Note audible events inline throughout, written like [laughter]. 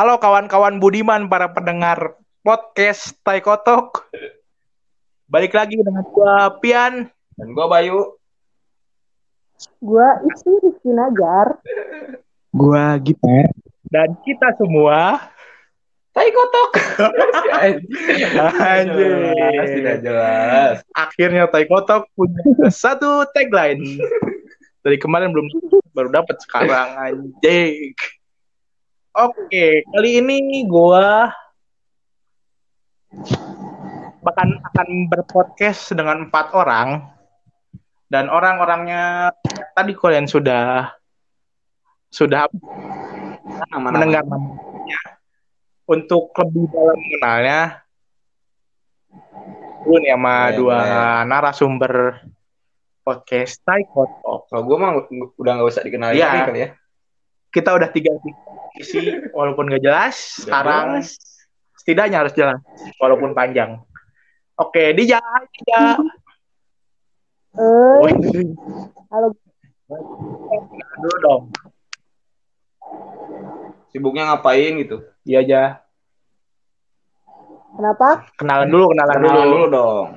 Halo kawan-kawan Budiman, para pendengar podcast Tai Kotok. Balik lagi dengan gua Pian. Dan gua Bayu. Gua itu Rizky Najar. Gua Gitar. Dan kita semua Tai Kotok. Anjir. Tidak jelas. Akhirnya Tai Kotok punya satu tagline. Dari kemarin belum baru dapat sekarang anjing. Oke, kali ini gua bahkan akan berpodcast dengan empat orang dan orang-orangnya tadi kalian sudah sudah Nama-nama. mendengar namanya untuk lebih dalam mengenalnya gue nih sama Boleh, dua boleh. narasumber podcast Kotok Kalau gua mah udah nggak usah dikenalin lagi kali ya. Kita udah tiga isi walaupun gak jelas sekarang jelas. setidaknya harus jelas walaupun panjang oke Dija Dija Eh, Wih, halo. dulu dong Sibuknya ngapain gitu? iya aja Kenapa? kenalan dulu kenalan, Kenalan dulu. dulu dong.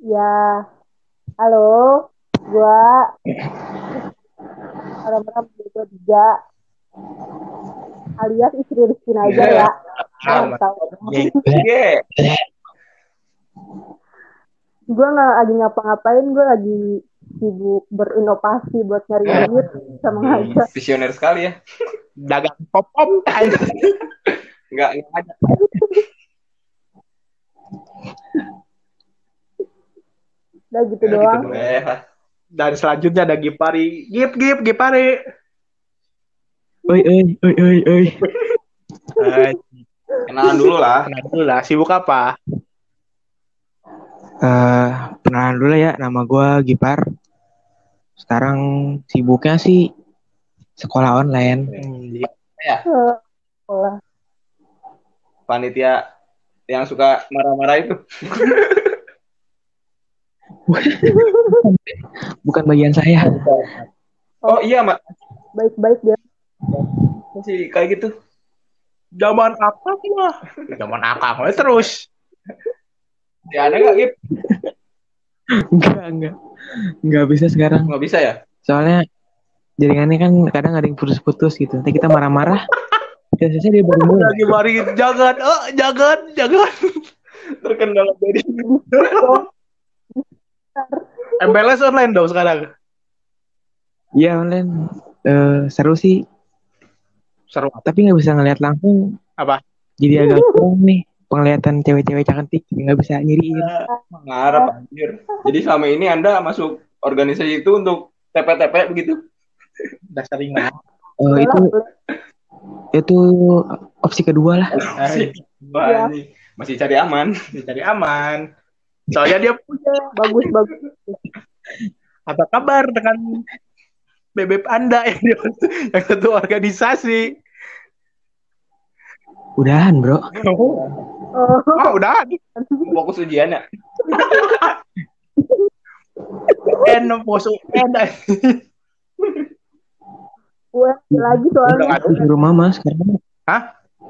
Ya. Halo. Gua [clears throat] Orang-orang gua Dija alias istri Rizky Najar Iya. ya. Ah, Nah, tahu. Iya. Gua nggak lagi ngapa-ngapain, gua lagi sibuk berinovasi buat nyari duit sama ngajar. Visioner sekali ya. dagang pop pop Enggak enggak ada. Udah gitu Ya, doang. gitu Eh, lah. Dan selanjutnya ada Gipari Gip Gip Gipari Oi oi oi oi oi. Eh, kenalan dulu lah. kenalan dulu lah sibuk apa Eh, kenalan dulu ya, nama gua Gipar. Sekarang sibuknya sih sekolah online. Hmm, Eh, sekolah. Panitia yang suka marah-marah itu. [laughs] [laughs] Bukan bagian saya. Oh iya, Mak. Baik-baik dia. Masih kayak gitu. zaman apa mah zaman akang we terus Ya ada nggak, Gip? Enggak, enggak. Enggak bisa sekarang. Nggak bisa ya? Soalnya jaringannya kan kadang ada yang putus-putus gitu. Nanti kita marah-marah. Biasanya dia baru mulai. lagi mari jangan oh jangan jangan Terkendala dari [laughs] MLS online dong sekarang Iya online. Eh, seru sih. seru Tapi nggak bisa ngeliat langsung. Apa? Jadi agak kurang nih penglihatan cewek-cewek cantik. Nggak bisa nyiriin. ngarep anjir. Jadi selama ini Anda masuk organisasi itu untuk TP-TP begitu? udah sering lah Eh, itu itu opsi kedua lah. Wah, Iya. ini masih cari aman. cari aman soalnya dia punya bagus bagus. apa kabar dengan bebek anda yang dia yang satu organisasi Udahan bro. Oh, oh udah Fokus ujiannya. UN bos UN gue lagi soalnya. Udah Di rumah mas sekarang. Hah?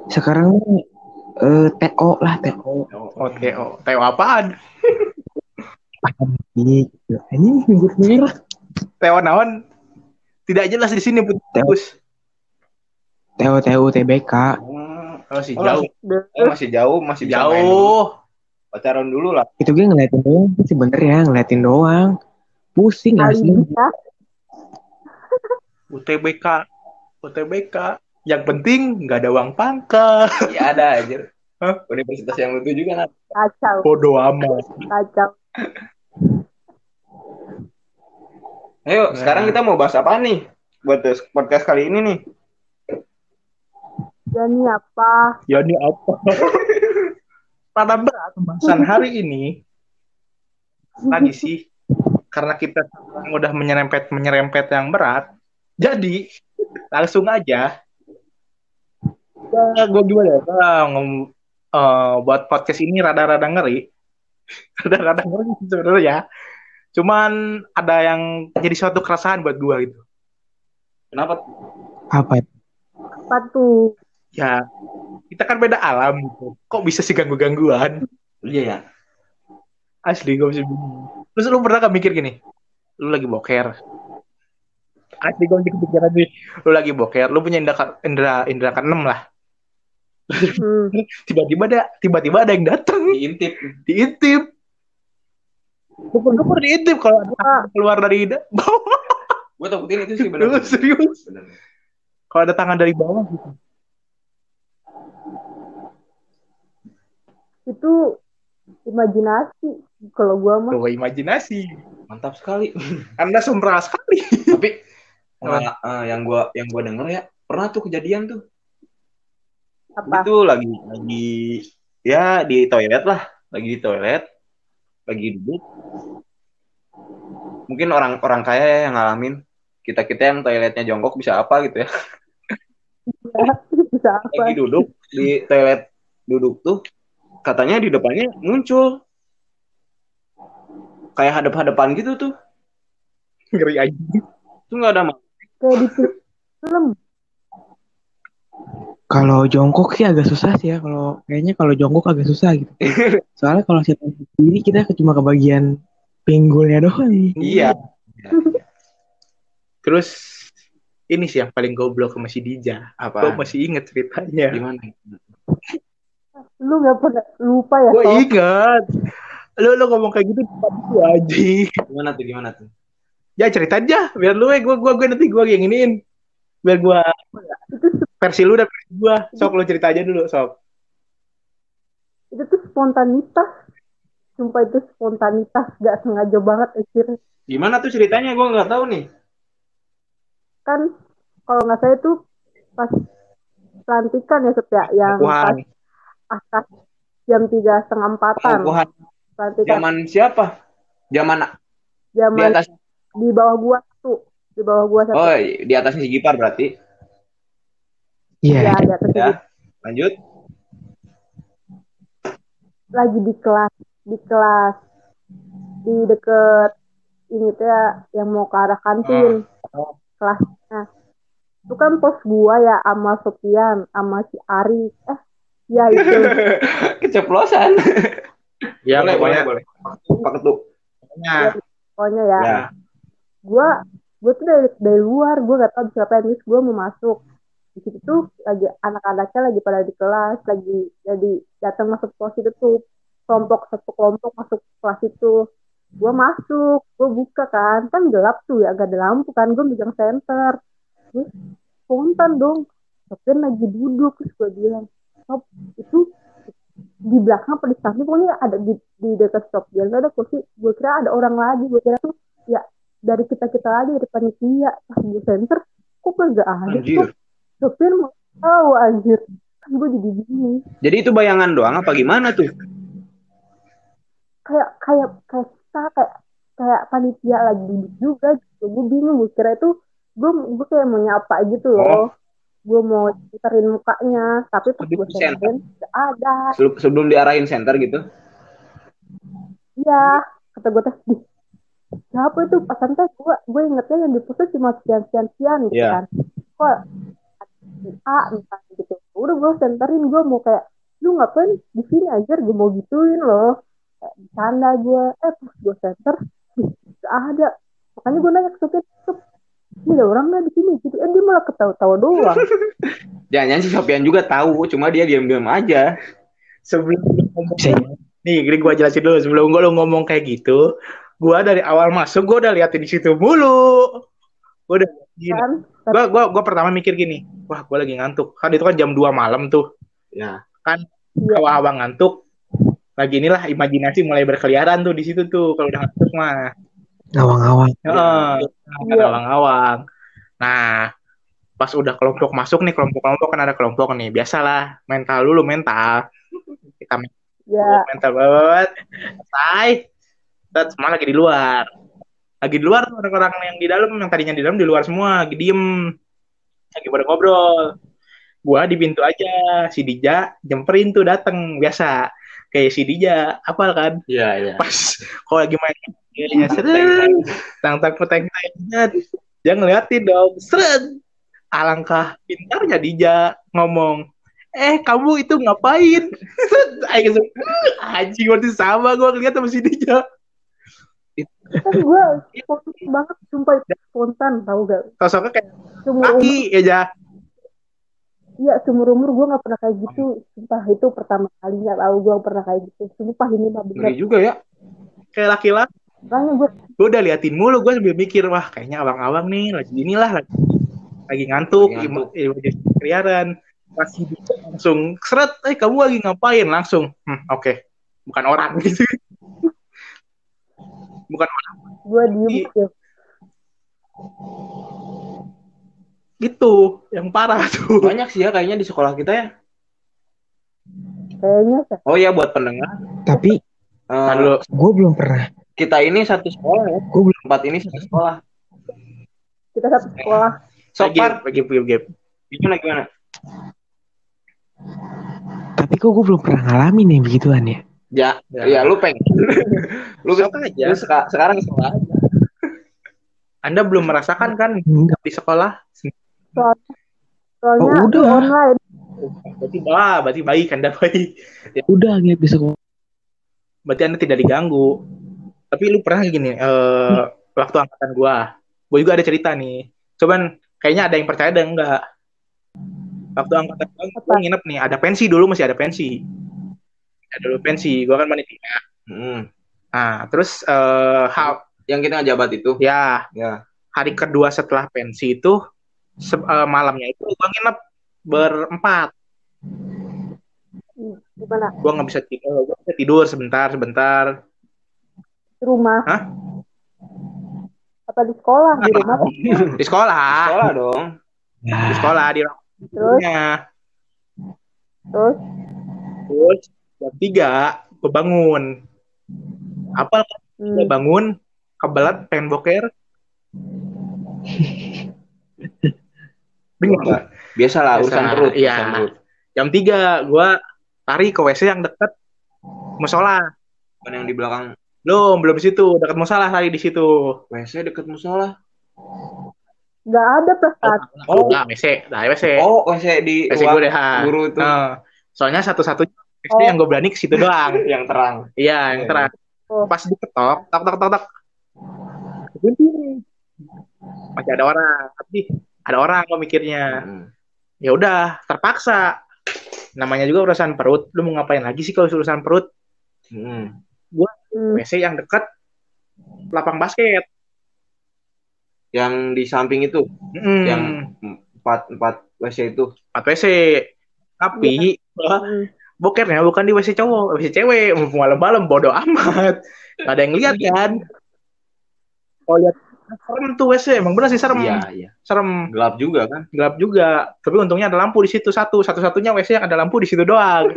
Sekarang eh TO lah TO. oh Teo apaan Ini. Ini minggu merah. Teo naon tidak jelas di sini putus TO TO TBK. Hmm, masih Oh, jauh oh, masih jauh, masih jauh Pacaran dulu lah. Itu gue ngeliatin doang sih sebenernya ngeliatin doang. Pusing asli. UTBK UTBK yang penting nggak ada uang pangkal Iya ada anjir. Hah? Universitas yang lu tuju kan. Kacau, bodoh amat kacau. Ayo, Nah. sekarang kita mau bahas apa nih? Buat podcast kali ini nih. Ya nih apa? ya ini apa pada berat pembahasan hari ini lagi sih karena kita sekarang udah menyerempet menyerempet yang berat jadi langsung aja gue gimana ya gua ngom- eh, buat podcast ini rada-rada ngeri [laughs] rada-rada ngeri sih sebenarnya cuman ada yang jadi suatu keresahan buat gue gitu Kenapa? Apa? Apa tuh? ya kita kan beda alam gitu. Kok bisa sih ganggu-gangguan? Iya ya. Asli gue masih bingung. Terus lu pernah gak mikir gini? Lu lagi boker. Asli gue jadi kepikiran nih. Lu lagi boker, lu punya indra indra indra keenam lah. Hmm. [laughs] Tiba-tiba ada tiba-tiba ada yang datang Diintip. diintip. Dukur-dukur diintip kalau ada keluar dari da- bawah. [laughs] Gue takutin itu sih Lu benar. serius? Bener. Kalau ada tangan dari bawah gitu. Itu imajinasi kalau gua mah. Coba imajinasi. Mantap sekali. [laughs] Anda sempurna sekali. Tapi pengala- eh, yang gua yang gua denger ya pernah tuh kejadian tuh. Apa? Itu lagi lagi ya di toilet lah, lagi di toilet, lagi duduk. Mungkin orang-orang kaya ya yang ngalamin. Kita-kita yang toiletnya jongkok bisa apa gitu ya. [laughs] Bisa apa? Lagi duduk di toilet duduk tuh katanya di depannya muncul kayak hadap-hadapan gitu tuh. Ngeri aja. Tuh nggak ada ma- Kayak di film. Kalau jongkok sih agak susah sih ya. Kalau kayaknya kalau jongkok agak susah gitu. [laughs] Soalnya kalau kita sendiri kita cuma ke bagian pinggulnya doang. Iya. Terus ini sih yang paling goblok sama si Dija. Gue Apa? masih inget ceritanya. Gimana? Lu nggak pernah lupa ya? Gue Sob? ingat. Lu lu ngomong kayak gitu di aja. Gimana tuh? Gimana tuh? Ya cerita aja, biar lu eh gua gua gua nanti gua yang iniin. Biar gua Itu versi lu dan versi gua. Sok lu cerita aja dulu, sok. itu tuh spontanitas. Sumpah itu spontanitas, gak sengaja banget akhirnya. Gimana tuh ceritanya? Gue nggak tahu nih. Kan kalau nggak saya tuh pas pelantikan ya setiap yang pas Wah, atas jam tiga setengah empatan pelantikan zaman siapa? Zaman di zaman atas di bawah gua tuh di bawah gua satu Oh, di atasnya si Gipar berarti. Iya. ya di atas Ya. Lanjut. lagi di kelas di kelas di deket ini tuh ya yang mau ke arah kantin Oh. kelasnya itu kan pos gua ya sama Sofian sama si Ari eh ya itu [laughs] Keceplosan. ya boleh, boleh, pokoknya boleh. Pak Ketuk. pokoknya pokoknya ya Ya. gua gua tuh dari dari luar gua gak tahu siapa yang gua mau masuk di situ tuh lagi anak-anaknya lagi pada di kelas lagi jadi datang masuk kelas itu tuh kelompok satu kelompok masuk kelas itu. Gua masuk gua buka kan kan gelap tuh ya gak ada lampu kan gua megang center terus spontan dong Sofian lagi duduk terus gua bilang Sob itu di belakang apa di samping pokoknya ada di, di dekat Sofian tuh ada kursi gue kira ada orang lagi gue kira tuh ya dari kita kita lagi dari panitia. Pas gue center kok gak ada Anjir. Sofian mau tahu anjir. Kan gue jadi bingung Jadi itu bayangan doang apa gimana tuh? kayak kayak kayak kita kayak kayak panitia lagi duduk juga gitu. Gue bingung gue kira itu gue gue kayak mau nyapa gitu loh. Gue mau centerin mukanya tapi pas gue centerin gak ada. Sebelum, sebelum diarahin center gitu. iya kata gue teh "Di, siapa itu? Pasan teh gue gue ingetnya yang diputus cuma sekian sekian sekian gitu Iya. kan? Kok A misalnya gitu. Udah gue centerin gue mau kayak lu ngapain di sini aja gue mau gituin loh. Kayak bercanda gue eh pas gue center "Ih, gak ada. Makanya gue nanya ke "Sof, ini ada orang nggak di sini? Gitu. Eh dia malah ketawa-tawa doang. [laughs] Jangan-jangan si Sofian juga tahu, cuma dia diam-diam aja. sebelum nih gini gua jelasin dulu. Sebelum gua lu ngomong kayak gitu gua dari awal masuk gua udah liatin di situ mulu. Gua udah gini. kan gua gua gua pertama mikir gini wah gua lagi ngantuk kan itu kan jam 2 malam tuh Ya. Iya. awal-awal ngantuk lagi inilah imajinasi mulai berkeliaran tuh di situ tuh kalau udah ngantuk mah Ngawang-ngawang. Heeh, Iya. awang-awang. Nah, pas udah kelompok masuk nih, kelompok-kelompok kan ada kelompok nih. Biasalah, mental dulu, mental. Kita mental, ya mental banget. Selesai. Set, semua lagi di luar. Lagi di luar tuh orang-orang yang di dalam, yang tadinya di dalam di luar semua, lagi diem. Lagi pada ngobrol. Gua di pintu aja, si Dija jemperin tuh dateng, biasa. Kayak si Dija, apal kan? Iya, iya. pas kalau lagi main kayaknya seret tang tang peteng dia ngeliatin dong seret alangkah pintarnya Dija ngomong eh kamu itu ngapain Aing langsung, "Uh, anjing berarti sama gue ngeliat sama sini aja kan gue spontan banget sumpah itu spontan tau gak? Sosoknya kayak seumur umur. laki aja. Iya seumur umur gue nggak pernah kayak gitu. Sumpah itu pertama kalinya tau gue pernah kayak gitu. Sumpah ini mah bener. Juga ya. kayak laki-laki. Makanya gue gue udah liatin mulu gue sambil mikir wah kayaknya abang-abang nih lagi inilah lagi lagi ngantuk, keliaran. Pasti langsung seret eh kamu lagi ngapain? Langsung hmm, oke bukan orang. [laughs] Gitu bukan gue diem aja gitu yang parah [laughs] tuh Banyak sih ya kayaknya di sekolah kita ya. kayaknya sih Oh iya buat pendengar. Tapi eh, Nah, dulu gue belum pernah. kita ini satu sekolah ya. Gue belum. Tempat ini satu sekolah. kita satu sekolah Sopar, bagi bagi gimana gimana? Tapi kok gue belum pernah ngalamin yang begituan ya. Ya, Ya. ya, lu pengen. [laughs] lu Sok aja. lu seka- sekarang sekolah aja. anda belum merasakan kan Enggak. di sekolah soalnya soalnya Oh, udah. online berarti wah berarti baik anda baik Udah nggak bisa kok. berarti anda tidak diganggu tapi lu pernah gini eh waktu angkatan gua gua juga ada cerita nih cuman kayaknya ada yang percaya ada yang enggak waktu angkatan gua gua nginep nih ada pensi dulu masih ada pensi ada dulu pensi gua kan panitia. Hmm. nah terus eh ha- Yang kita ngejabat itu. ya. Ya. hari kedua setelah pensi itu se- eh, malamnya itu gua nginep berempat. Gimana? Gua nggak bisa tidur gua bisa tidur sebentar sebentar. Di rumah? Hah? apa di sekolah? Di rumah? [laughs] Di sekolah. Sekolah dong. di sekolah di terus? terus? Terus jam tiga gue bangun. Apa hmm, gue bangun kebelat pengen boker bingung Enggak. Biasalah Biasa, urusan perut, iya. urusan perut. jam tiga gue lari ke wc yang deket musola Bukan yang di belakang. Belum belum di situ. Deket musola lari di situ. WC deket musola. nggak ada perasaan oh enggak wc lah wc Oh, WC di wc ruang gue deh guru itu Nah, soalnya satu-satunya wc Oh. yang gue berani ke situ doang yang terang. iya yang Iya. terang Oh. pas diketok tok tok tok tok masih ada orang tapi ada orang gue mikirnya Hmm. ya udah terpaksa namanya juga urusan perut lu mau ngapain lagi sih kalau urusan perut Hmm. Hmm, WC yang dekat lapang basket Yang di samping itu Mm, Yang- empat empat WC itu. empat WC tapi hmm. Bokernya bukan di WC cowok. WC cewek mumpung malam-malam bodoh amat. Gak ada yang lihat kan? Oh lihat serem tuh WC emang bener sih serem. Iya, iya. serem. Gelap juga kan. gelap juga. Tapi untungnya ada lampu di situ satu. Satu-satunya WC yang ada lampu di situ doang. [laughs]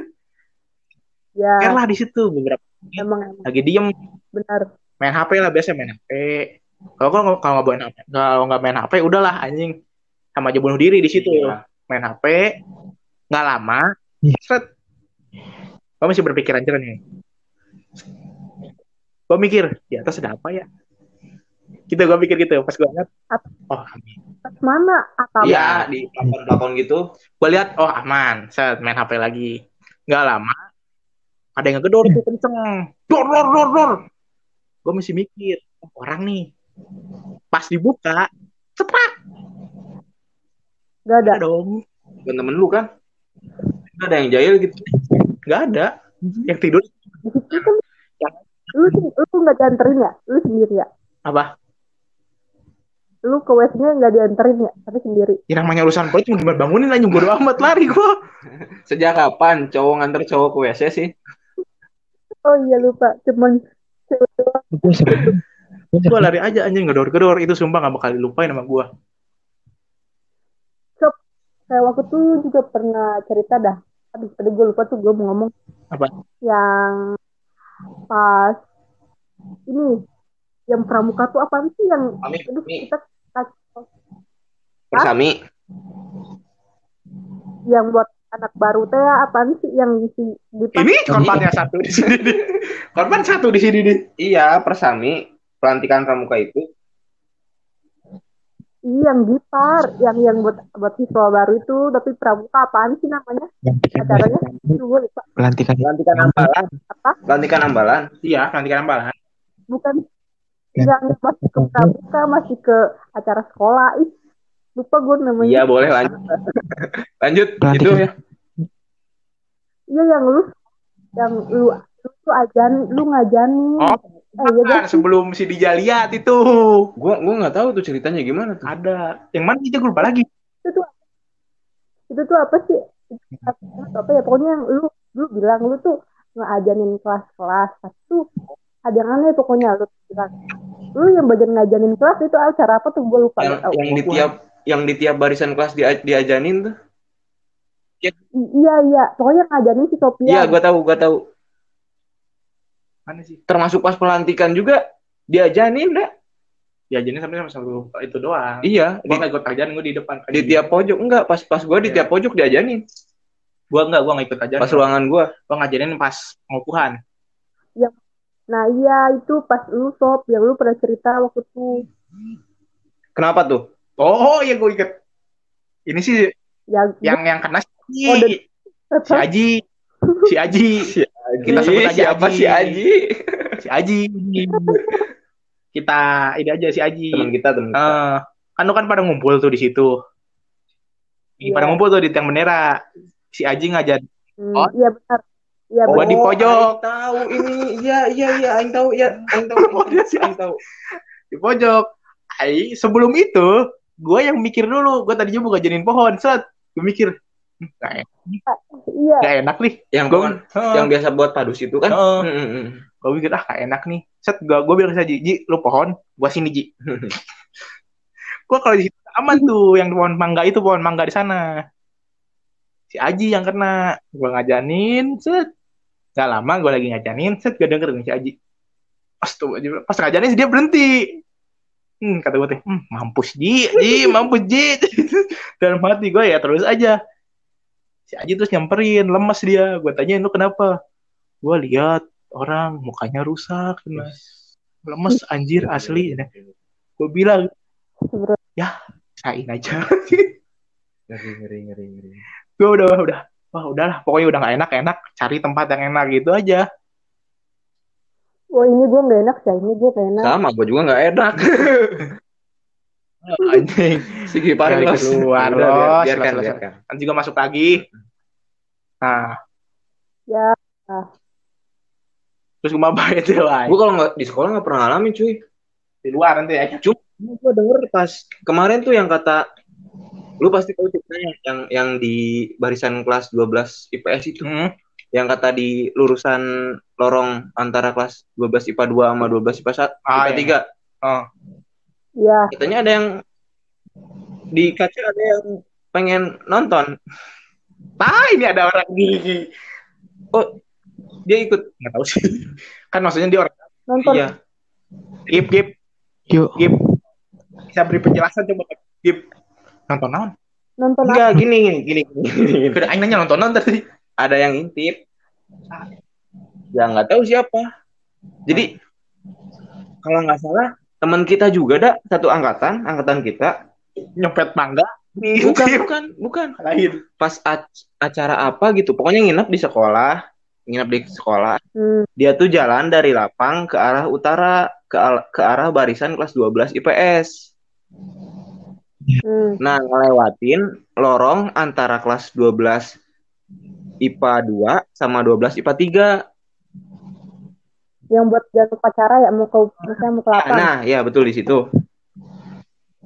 Ya. Care lah di situ beberapa emang emang. Lagi diem. Benar main HP lah biasa main HP kalau kalau kalau nggak main HP kalau nggak main HP udahlah anjing. Sama aja bunuh diri di situ. Iya. main HP nggak lama Iya. seret gue masih berpikiran jernih nih. Gue mikir di atas ada apa ya? Gitu gue pikir gitu. Pas gue lihat Apa? oh pas mana? Atap Iya, di plafon-plafon gitu. gue lihat oh aman. Saya main HP lagi. Nggak lama ada yang ngegedor tuh kenceng. Dor dor dor dor. Gue masih mikir oh, orang nih. Pas dibuka ceprak nggak ada. Ada dong. Bukan temen lu kan? Nggak ada yang jahil gitu. Nggak ada. Yang tidur di situ kan lu lu nggak dianterin ya? Lu sendiri ya? Apa? Lu ke WC nya nggak dianterin ya? Tapi sendiri. Yang namanya urusan perut mau gimana bangunin aja bodo amat lari gue [laughs] Sejak kapan cowok nganter cowok ke WC sih? oh iya lupa. Cuman [laughs] gue gue lari aja anjing gedor gedor itu sumpah gak bakal dilupain sama gue kayak waktu tuh juga pernah cerita dah aduh tadi gue lupa tuh gue mau ngomong Apa? yang pas ini yang pramuka tuh apa sih yang Ami, aduh Ami. kita Persami. yang buat anak baru teh apaan sih yang di di ini korbannya satu di sini nih [laughs] korban satu di sini nih Iya, Persami. Pelantikan pramuka itu. Iya, yang gipar, yang yang buat buat siswa baru itu, tapi pramuka apaan sih namanya? Pelantikan Acaranya? Lupa. pelantikan Pelantikan ambalan. Apa? Pelantikan ambalan. Iya, nanti kan ambalan. Bukan Ya. yang masih ke pramuka, masih ke acara sekolah. Ih, lupa gue namanya. Iya boleh lanjut. lanjut itu Pelantikan. ya. Iya, yang lu yang lu lu tuh ajan, lu ngajanin. Oh, eh, iya Kan? sebelum si Dija lihat itu. Gua gua nggak tahu tuh ceritanya gimana tuh. ada. Yang mana Dija? Gue lupa lagi. itu tuh itu tuh apa sih? Itu apa ya? Pokoknya yang lu lu bilang lu tuh ngajanin kelas-kelas tapi tuh ada yang aneh pokoknya lu bilang. Lu yang bagian ngajanin kelas itu acara apa tuh? Gue lupa. Yang, tahu yang di tiap yang di tiap barisan kelas dia, diajanin tuh. I- iya iya. Pokoknya ngajanin si Sophia. Iya, gua tahu, gua tahu. Mana sih? Termasuk pas pelantikan juga diajanin dah. Ya jadi sampai sama satu itu doang. Iya, Gua di, nggak ikut kajian, gue di depan. di tiap pojok enggak pas pas gua di Iya. tiap pojok diajanin. Gua enggak, gua nggak ikut kajian. Pas ruangan gua. Gua ngajarin pas pengukuhan. nah iya itu pas lu sob yang lu pernah cerita waktu itu Kenapa tuh? Oh, iya gue ikut. Ini sih yang yang yang kena si, Oh, dan- si Aji. Si Aji. [laughs] Kita sebut aja siapa Aji. si Aji? [laughs] Si Aji. Kita ini aja si Aji. Teman kita, teman kita. Eh, kan lu kan pada ngumpul tuh di situ. Iya. Pada ngumpul tuh di tiang bendera. Si Aji ngajar. hmm, Oh. iya benar iya Gua benar di pojok. Aing tahu ini. Iya, iya, iya, aing tahu ya. Aing tahu. [laughs] Oh, Aing tahu. di pojok. Ai, sebelum itu, gue yang mikir dulu. Gue tadinya mau ngajarin pohon. Set, gue mikir, "Hmm, gak enak, iya gak enak nih. Yang Gue pohon, yang biasa buat padus itu kan? Heeh. Hmm, hmm, hmm. gue mikir ah gak enak nih. Set, gue gue bilang saja, Ji, lu pohon, gue sini Ji. [laughs] gue kalau di situ aman tuh, yang pohon mangga itu pohon mangga di sana. Si Aji yang kena, gue ngajanin, set. Gak lama gue lagi ngajanin, set gue denger nih si Aji. Astaga, pas ngajanin dia berhenti. Hmm, kata gue teh, hmm, mampus Ji, Ji, mampus Ji. [laughs] Dalam hati gue ya terus aja. Si Aji terus nyamperin, lemes dia. Gue tanyain lu kenapa? Gue lihat orang mukanya rusak, kena lemes anjir asli. Gue bilang, sebenarnya sain aja. [laughs] Ngeri, ngeri, ngeri, ngeri. gue udah udah wah udahlah pokoknya udah gak enak enak cari tempat yang enak gitu aja oh ini gue nggak enak sih ini gue gak enak Sama, gua juga nggak enak. [laughs] anjing Si Giparin Dari los. keluar, Udah, los, biarkan, los, biarkan. nanti juga masuk lagi nah ya terus gue mabar itu lah Gua kalau nggak di sekolah nggak pernah ngalamin cuy. di luar nanti ya Cuma gua denger pas kemarin tuh yang kata lu pasti tahu ceritanya yang yang di barisan kelas 12 IPS itu Hmm. yang kata di lurusan lorong antara kelas 12 IPA 2 sama 12 IPA 1 Ah, IPA iya. 3 oh. Ya. Katanya ada yang di kaca ada yang pengen nonton. Ah ini ada orang di oh dia ikut. Nggak tahu sih. Kan maksudnya dia orang. Nonton. Iya. Gip gip. Yuk, gip. Bisa beri penjelasan coba gip. Nonton naon nonton enggak gini gini gini, gini. [laughs] udah aing nanya nonton naon tadi. Ada yang intip ya nggak tahu siapa. Jadi kalau nggak salah teman kita juga dah satu angkatan angkatan kita. Nyopet mangga. Bukan gip. bukan bukan. Lain. Pas ac- acara apa gitu. Pokoknya nginep di sekolah. Nginep di sekolah. Hmm. dia tuh jalan dari lapang ke arah utara ke, ke arah barisan kelas 12 IPS Hmm. nah ngelewatin lorong antara kelas 12 IPA 2 sama 12 IPA 3 yang buat jalan upacara ya mau ke misalnya mau ke lapang nah ya betul di situ.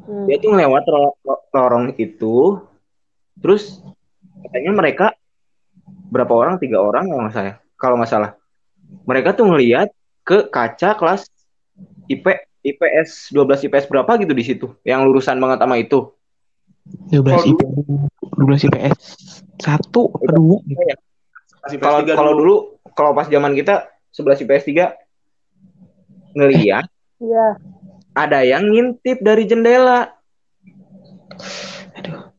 Hmm. dia tuh ro- lorong itu terus katanya mereka berapa orang? Tiga orang kalau nggak salah kalau nggak salah. Mereka tuh ngelihat ke kaca kelas IP IPS 12 IPS berapa gitu di situ yang lurusan banget sama itu. 12 IPS, 12 IPS 1 atau 2 gitu. Masih kalau PS3 kalau dulu kalau pas zaman kita 11 IPS 3 ngelihat iya. ada yang ngintip dari jendela. Aduh.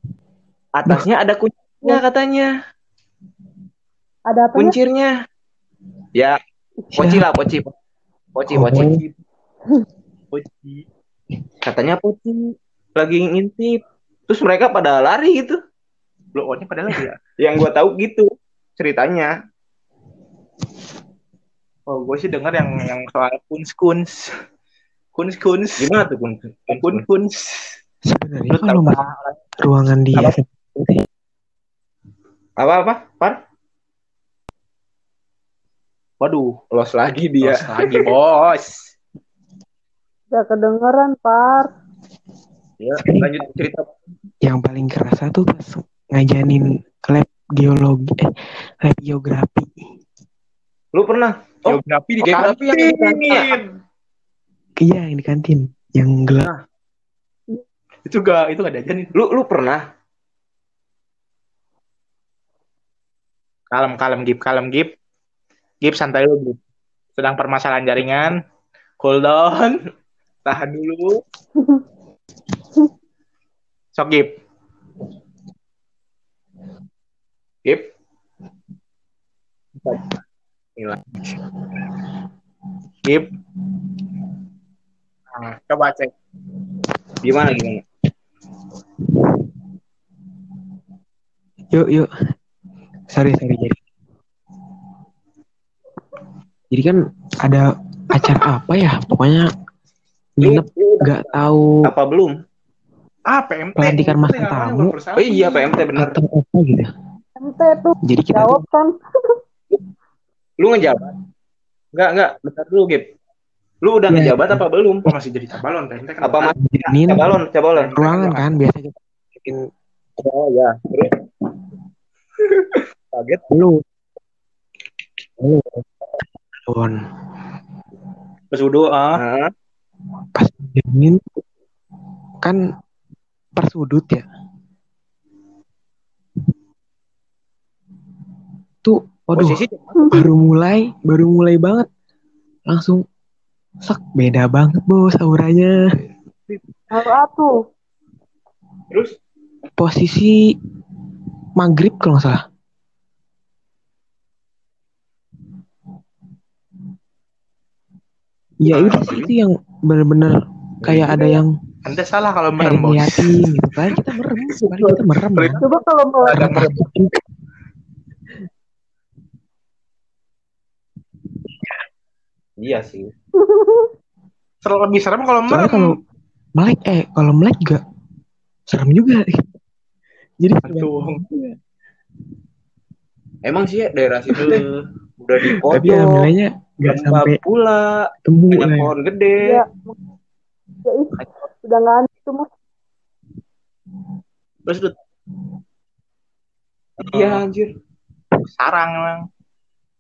atasnya ada kuncinya katanya. Ada apa kuncirnya. Ya poci lah poci. Poci Oh. poci. Poci. katanya poci lagi ngintip. Terus mereka pada lari gitu. Blow on-nya padahal ya. [laughs] yang gua tahu gitu ceritanya Oh, gue sih denger yang yang soal kuns kuns. Kuns kuns. gimana tuh kun Kun kuns. Sebenarnya Lu kalau ruangan di Apa? Apa apa par Waduh, los lagi dia los lagi bos. Gak kedengeran, Par. ya lanjut cerita yang paling kerasa tuh pas ngajanin lab geologi eh lab geografi. lu pernah oh Geografi di geografi yang di kantin ya? Iya yang di kantin yang gelap. Itu gak itu gak ada aja nih. lu lu pernah Kalem kalem gip kalem gip. Gip santai lu gip. Sedang permasalahan jaringan. Cool down. [laughs] Tahan dulu. Sok gip. Gip. Hilang. Gip. Nah, coba cek. gimana gimana Yuk yuk. Sorry sorry jadi. Jadi kan ada acara apa ya? Pokoknya nginep Lu udah nggak tahu apa belum Ah, PMT. Pelantikan masa tamu. oh iya PMT bener atau apa gitu. MT tuh Jadi kita jawab kan. [laughs] lu ngejabat enggak enggak bentar dulu Gip lu udah Iya. ngejabat apa belum Oh, masih jadi cabalon kan. apa masih jalanin cabalon cabalon ruangan kan biasa kita bikin oh ya terus kaget dulu. Belum. Pesudu ah. Hah? Pas jalanin kan per sudut ya. Tuh, waduh, posisi baru mulai, baru mulai banget. Langsung sak beda banget bos auranya. Lalu atuh. terus Posisi maghrib kalau nggak salah. Ya udah sih itu yang bener-bener kayak ada yang Anda salah kalau merem, bos. gitu kan kita merem [laughs] kita merem Coba kalau merem. takut juga iya sih [laughs] Serem lebih serem kalau merem. kalau melek eh kalau melek juga serem juga [laughs] jadi Betul. [laughs] emang sih ya daerah situ udah di tapi alhamdulillahnya nggak sampai pula temu banyak ya. pohon gede ya, ya ih, udah nggak mas. Terus iya anjir sarang emang.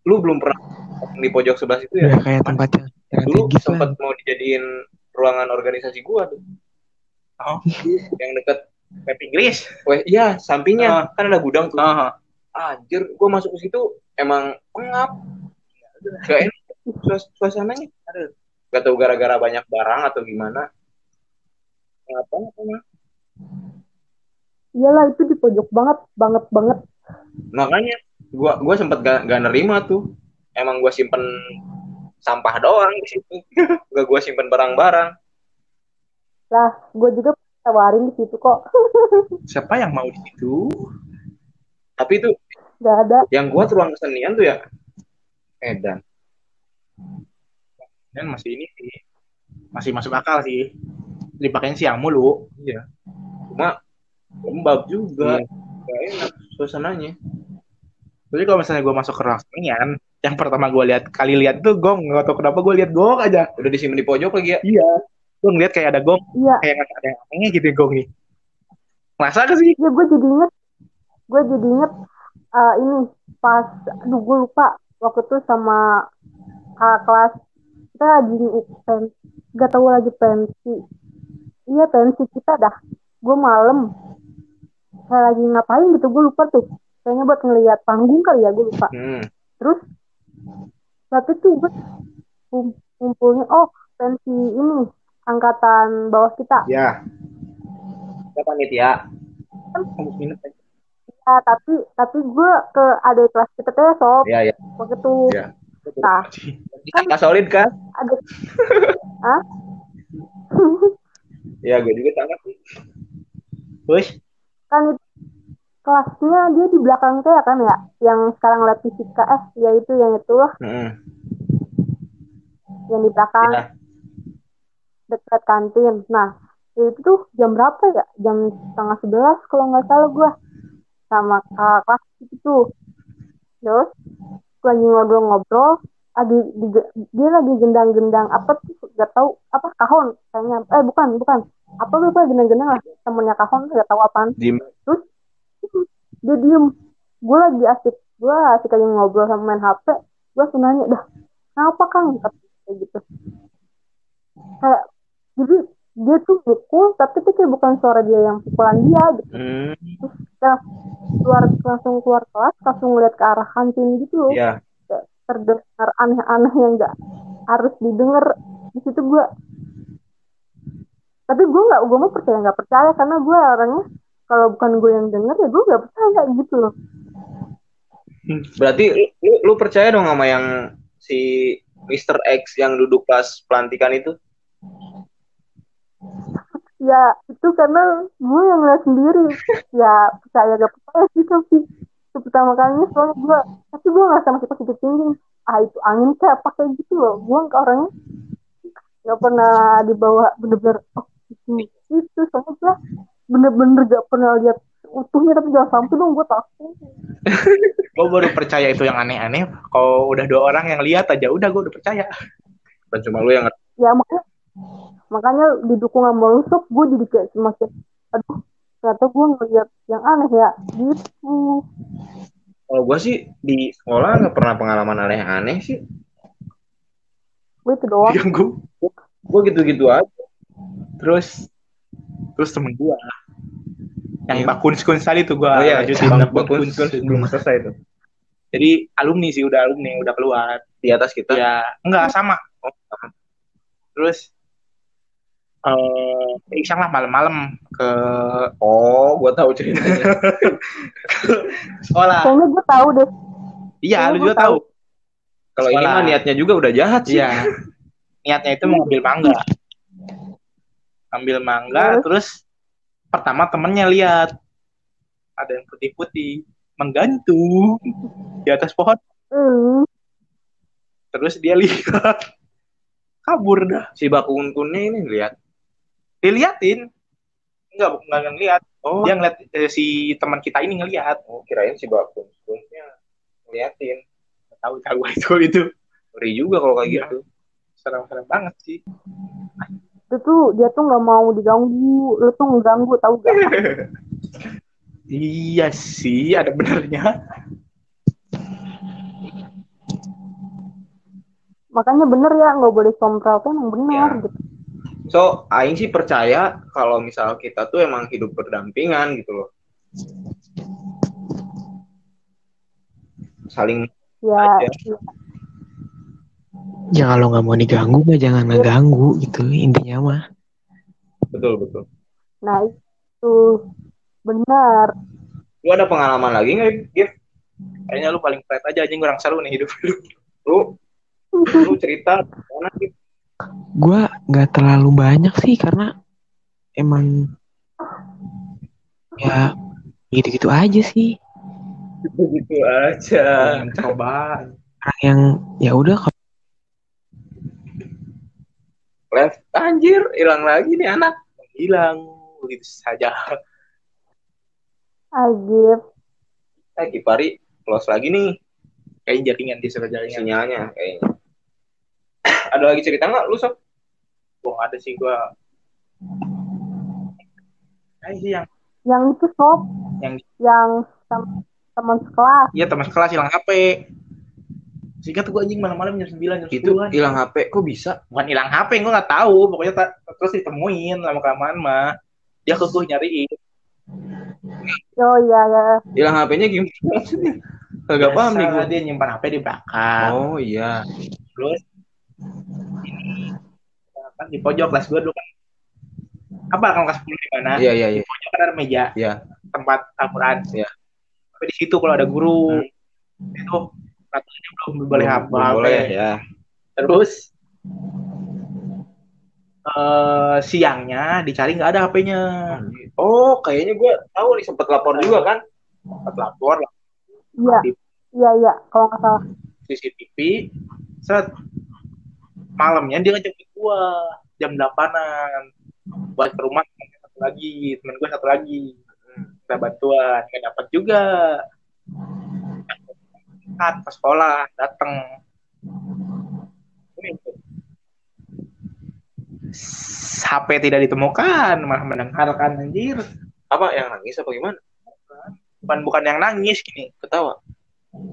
Lu belum pernah di pojok sebelah situ udah ya kayak tempat yang dulu strategis sempat lah mau dijadiin ruangan organisasi gua tuh. Oh. yang deket Web Inggris. weh iya sampingnya. Kan ada gudang tuh. Ah, anjir gua masuk ke situ emang pengap. Gak enak Suas- suasananya. Aduh. Gak tahu gara-gara banyak barang atau gimana. Pengap banget emang. Iyalah itu di pojok banget, banget banget. makanya gua gua sempet gak, gak nerima tuh emang gua simpen sampah doang di situ [laughs] gak gua simpen barang-barang Lah, gue juga tawarin di situ kok. [laughs] siapa yang mau di situ? tapi itu Gak ada. yang gua ruang kesenian tuh ya Edan Dan masih ini sih. Masih masuk akal sih. Dipakein siang mulu. iya cuma lembab juga Iya. gak enak suasananya Jadi kalau misalnya gue masuk ke ruang kesenian, yang pertama gue lihat kali lihat tuh gong, nggak tahu kenapa gue lihat gong aja. udah disimpan di pojok lagi ya Iya. Gue ngeliat kayak ada gong, Iya, kayak ada yang aneh gitu ya gong nih. Masa gak sih? ya gue jadi inget. Gue jadi inget eh, ini pas, aduh gue lupa waktu itu sama kakak kelas kita lagi pen, gak tahu lagi pensi. Iya pensi kita dah. Gue malam kayak lagi ngapain gitu gue lupa tuh. Kayaknya buat ngeliat panggung kali ya gue lupa. hmm. Terus waktu itu gue kum- kumpulnya oh pensi ini angkatan bawah kita. ya ya panitia Kamu minum aja. Ya, tapi tapi gue ke adik kelas kita teh sob ya ya waktu itu. Iya. Nah, Kan solid kan adik [laughs] Hah? ya gue juga sangat sih terus kan itu kelasnya dia di belakang saya kan ya yang sekarang lab fisika eh ya itu yang itu. Heeh. yang di belakang. Ya. dekat kantin. Nah itu tuh jam berapa ya? Jam setengah sebelas kalau nggak salah gua. Sama kakak kelas itu tuh. Terus gua lagi ngobrol-ngobrol. Lagi di- dia lagi gendang-gendang apa tuh? Nggak tahu. Apa? Kahon kayaknya. Eh bukan bukan. Apa lupa gendang-gendang lah. Temennya kahon nggak tahu apaan. Di dia diem. Gue lagi asik. Gue asik lagi ngobrol sama main hp gue langsung nanya dah kenapa kang? Kayak gitu. Kayak jadi dia tuh pukul tapi tuh kayak bukan suara dia yang pukulan dia gitu. Hmm, Nah, keluar langsung keluar kelas langsung ngeliat ke arah kantin gitu loh. Kayak terdengar aneh-aneh yang nggak harus didengar. Di situ gue tapi gue nggak gue mau percaya nggak percaya karena gue orangnya kalau bukan gue yang denger ya gue nggak percaya gitu loh Berarti lu, lu, percaya dong sama yang si Mr. X yang duduk pas pelantikan itu? ya itu karena gue yang ngeliat sendiri [laughs] ya percaya gak percaya sih tapi itu pertama kalinya soalnya gue tapi gue nggak sama kita sedikit tinggi ah itu angin kayak apa kayak gitu loh gue ke orangnya nggak pernah dibawa bener-bener oh itu itu soalnya gue bener-bener gak pernah lihat utuhnya tapi jangan sampai dong gue takut. [laughs] Gue baru percaya itu yang aneh-aneh. Kalau udah dua orang yang lihat aja udah gue udah percaya. Bukan cuma lu yang ya makanya makanya didukung sama lu sob gue jadi kayak semakin aduh ternyata gue ngeliat yang aneh ya gitu. Kalau gua sih di sekolah nggak pernah pengalaman aneh-aneh sih. gue itu doang. Yang gue Gua gitu-gitu aja. terus? Terus temen gue yang Iya. bakun skun tadi tuh gue Oh iya, lanjutin. skun belum selesai tuh. jadi alumni sih udah alumni udah keluar. Di atas kita. ya enggak sama. Terus? Eh iseng lah malam-malam ke Oh, gua tahu ceritanya. [laughs] sekolah. Kayaknya gue tahu deh. Iya lu juga tahu. Kalau ini mah niatnya juga udah jahat sih. iya. Niatnya itu mau ambil mangga. Ambil mangga Terus? terus pertama temennya lihat. Ada yang putih-putih. Menggantung di atas pohon. Hmm. terus dia lihat. [laughs] Kabur dah. Si bakun-kunnya ini lihat. diliatin. Enggak enggak ngeliat. Oh, dia ngeliat eh, si teman kita ini ngeliat. Oh, kirain si bakun-kunnya ngeliatin. Nggak tahu tahu itu itu. Ngeri juga kalau kayak Iya. gitu. serem-serem banget sih itu tuh dia tuh nggak mau diganggu lu tuh ngeganggu tahu gak [laughs] iya sih ada benernya makanya bener ya nggak boleh sompral tuh emang benar Ya. gitu So, Aing sih percaya kalau misal kita tuh emang hidup berdampingan gitu loh. Saling ya, Aja. ya. Ya kalau nggak mau diganggu mah jangan ngeganggu gitu intinya mah. betul betul. nah itu benar Lu ada pengalaman lagi nggak, Gif? kayaknya lu paling flat aja anjing kurang seru nih hidup lu Lu, lu cerita mana Gif? Gua nggak terlalu banyak sih karena emang ya gitu-gitu aja sih. Gitu aja. coba Orang yang ya udah kalau Left, anjir, hilang lagi nih anak. hilang begitu saja. Agif Eh, Kipari close lagi nih. Kayak jaringan di surat jaringan. Sinyalnya kayaknya. [coughs] ada lagi cerita nggak lu sob? nggak ada sih gua. Kayaknya sih yang yang itu sob. Yang yang tem- teman sekelas. Iya teman kelas hilang HP sehingga tuh gua anjing malam-malam jam 9 jam 10 Itu hilang HP kok bisa? bukan hilang HP gua nggak tahu pokoknya tak terus ditemuin lama kelamaan mah dia ke gua nyariin oh iya ya Hilang HP-nya gimana maksudnya? Kagak paham nih gua. dia nyimpan HP di belakang Oh iya. terus ini kan di pojok kelas gua dulu kan apa kan kelas 10 di mana Iya iya di iya. pojok kan ada meja Iya. tempat Al-Quran Iya. tapi di situ kalau ada guru itu katanya belum boleh belum boleh ya. terus eh, siangnya dicari nggak ada HP-nya. Oh, kayaknya gue tahu nih sempet lapor juga kan. Sempat lapor lah Iya, iya, iya. Kalau nggak salah. CCTV. Set malamnya dia ngejemput gua jam 8-an buat ke rumah temen satu lagi temen gue satu lagi kita bantuan nggak dapat juga Kat, ke sekolah datang. HP tidak ditemukan malah mendengarkan anjir. Apa yang nangis apa gimana? bukan bukan yang nangis gini. Ketawa.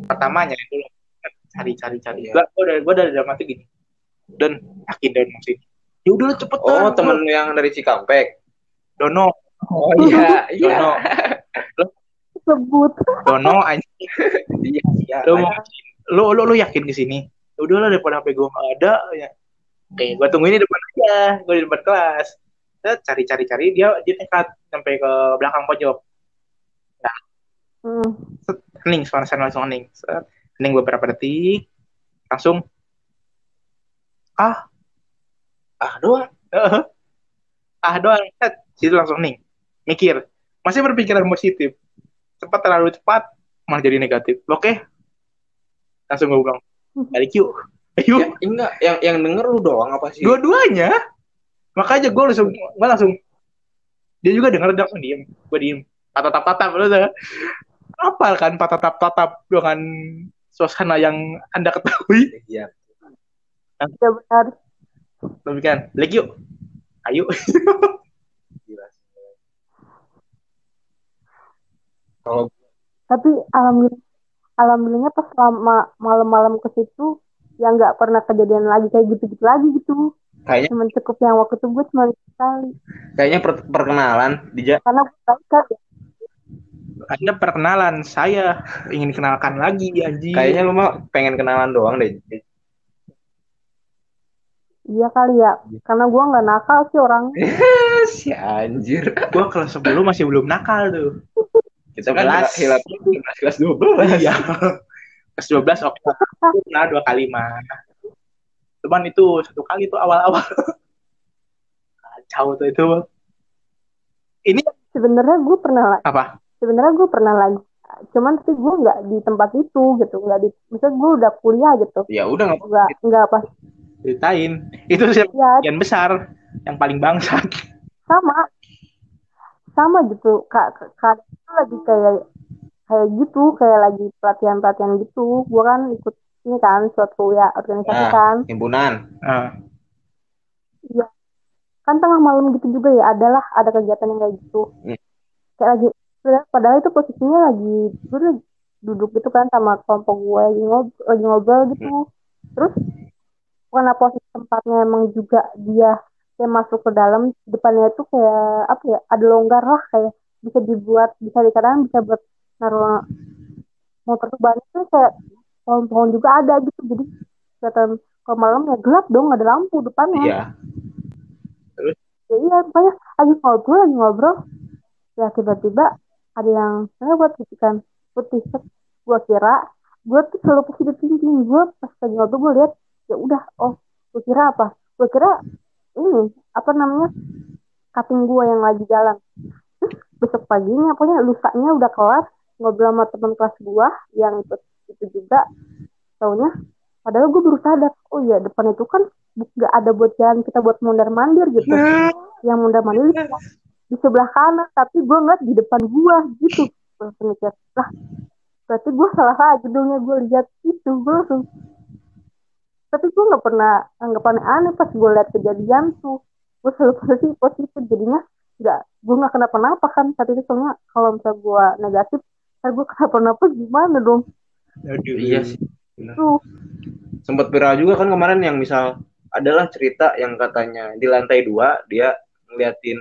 pertamanya dulu. Cari cari cari. Iya. gua gua dari gua dari dalam hati gini. Dan yakin dan masih. Ya udah cepet Oh, temen lu yang dari Cikampek. Dono. Oh iya, [laughs] Dono Sebut. Dono anjing. Iya, iya. lu mau lu lu lu yakin ke sini? Ya udah lah daripada HP gue nggak ada ya. Oke gue tungguin di depan aja. Gue di depan kelas. Set, cari cari. Cari dia dia nekat sampai ke belakang pojok. Hmm. Set, hening suara saya langsung hening. Hening beberapa detik. Langsung. Ah. Ah, doang. [laughs] ah doang. Set. Situ langsung hening. Mikir. Masih berpikiran positif cepat terlalu cepat malah jadi negatif. Oke? Langsung gue bilang. [laughs] Balik yuk. Ayo. Ya, enggak, yang yang denger lu doang apa sih? dua-duanya? Makanya gue langsung gue langsung dia juga denger dia langsung diem. Gue diem. Tatap tatap lu tuh. Apal kan tatap tatap dengan suasana yang anda ketahui? Iya. Ya benar. tapi kan balik yuk. Ayo [laughs] Kalau Tapi alhamdulillah, alhamdulillahnya pas selama malam-malam ke situ yang nggak pernah kejadian lagi kayak gitu-gitu lagi gitu. kayaknya Cuman cukup yang waktu itu gue cuma sekali. kayaknya per- perkenalan di ja- Karena kan ya. anda perkenalan saya ingin kenalkan lagi anjing kayaknya lu mah pengen kenalan doang deh. Iya kali ya. Karena gue nggak nakal sih orang. [laughs] si anjir. gue kelas 10 masih belum nakal tuh [laughs] Kita kan 11. hilap kelas 12. iya [laughs] kelas 12 oke nah dua kali mah cuman itu satu kali tuh awal-awal [laughs] kacau tuh itu ini Sebenarnya gue pernah lah. apa Sebenarnya gue pernah lagi. Cuman sih gue nggak di tempat itu gitu. Nggak di. Misalnya gue udah kuliah gitu. Ya udah nggak Nggak nggak pas. ceritain itu sih Ya yang besar yang paling bangsat sama sama gitu kak. Kak itu lagi kayak kayak gitu kayak lagi pelatihan pelatihan gitu. Gue kan ikut ini kan suatu ya organisasi Nah. kan. himpunan. Ah, kan tengah malam gitu juga ya adalah ada kegiatan yang kayak gitu. Hmm. kayak lagi padahal itu posisinya lagi gue duduk gitu kan sama kelompok gue lagi ngobrol, lagi ngobrol gitu. Terus karena posisi tempatnya emang juga dia kayak masuk ke dalam depannya itu kayak apa ya ada longgar lah kayak bisa dibuat bisa dikatakan bisa buat naruh motor ban itu kayak pohon-pohon juga ada gitu. Jadi kelihatan kalau malam ya gelap dong ada lampu depannya. Iya. ya iya pokoknya lagi ngobrol lagi ngobrol. Ya tiba-tiba ada yang lewat gitu kan putih. Gue kira gue tuh selalu positif thinking gue pas lagi ngobrol gue lihat ya udah oh gue kira apa? Gue kira ini apa namanya cutting gue yang lagi jalan. Terus besok paginya pokoknya lusanya udah kelar ngobrol sama teman kelas gue yang ikut itu juga. Taunya padahal gue baru sadar oh iya depan itu kan gak ada buat jalan kita buat mondar mandir gitu. [laughs] Yang mondar mandir di, di sebelah kanan tapi gue ngeliat di depan gue gitu. Langsung mikir lah berarti gue salah lagi dong ya gue lihat itu gue langsung tapi gue nggak pernah anggap aneh-aneh pas gue lihat kejadian tuh. Gue selalu [laughs] positif positif jadinya nggak gue nggak kenapa-napa kan saat itu. Soalnya kalau misalnya gue negatif kan gue [laughs] kenapa-napa gimana dong? Aduh. Iya sih. tuh. Sempat viral juga kan kemarin yang misal adalah cerita yang katanya di lantai dua dia ngeliatin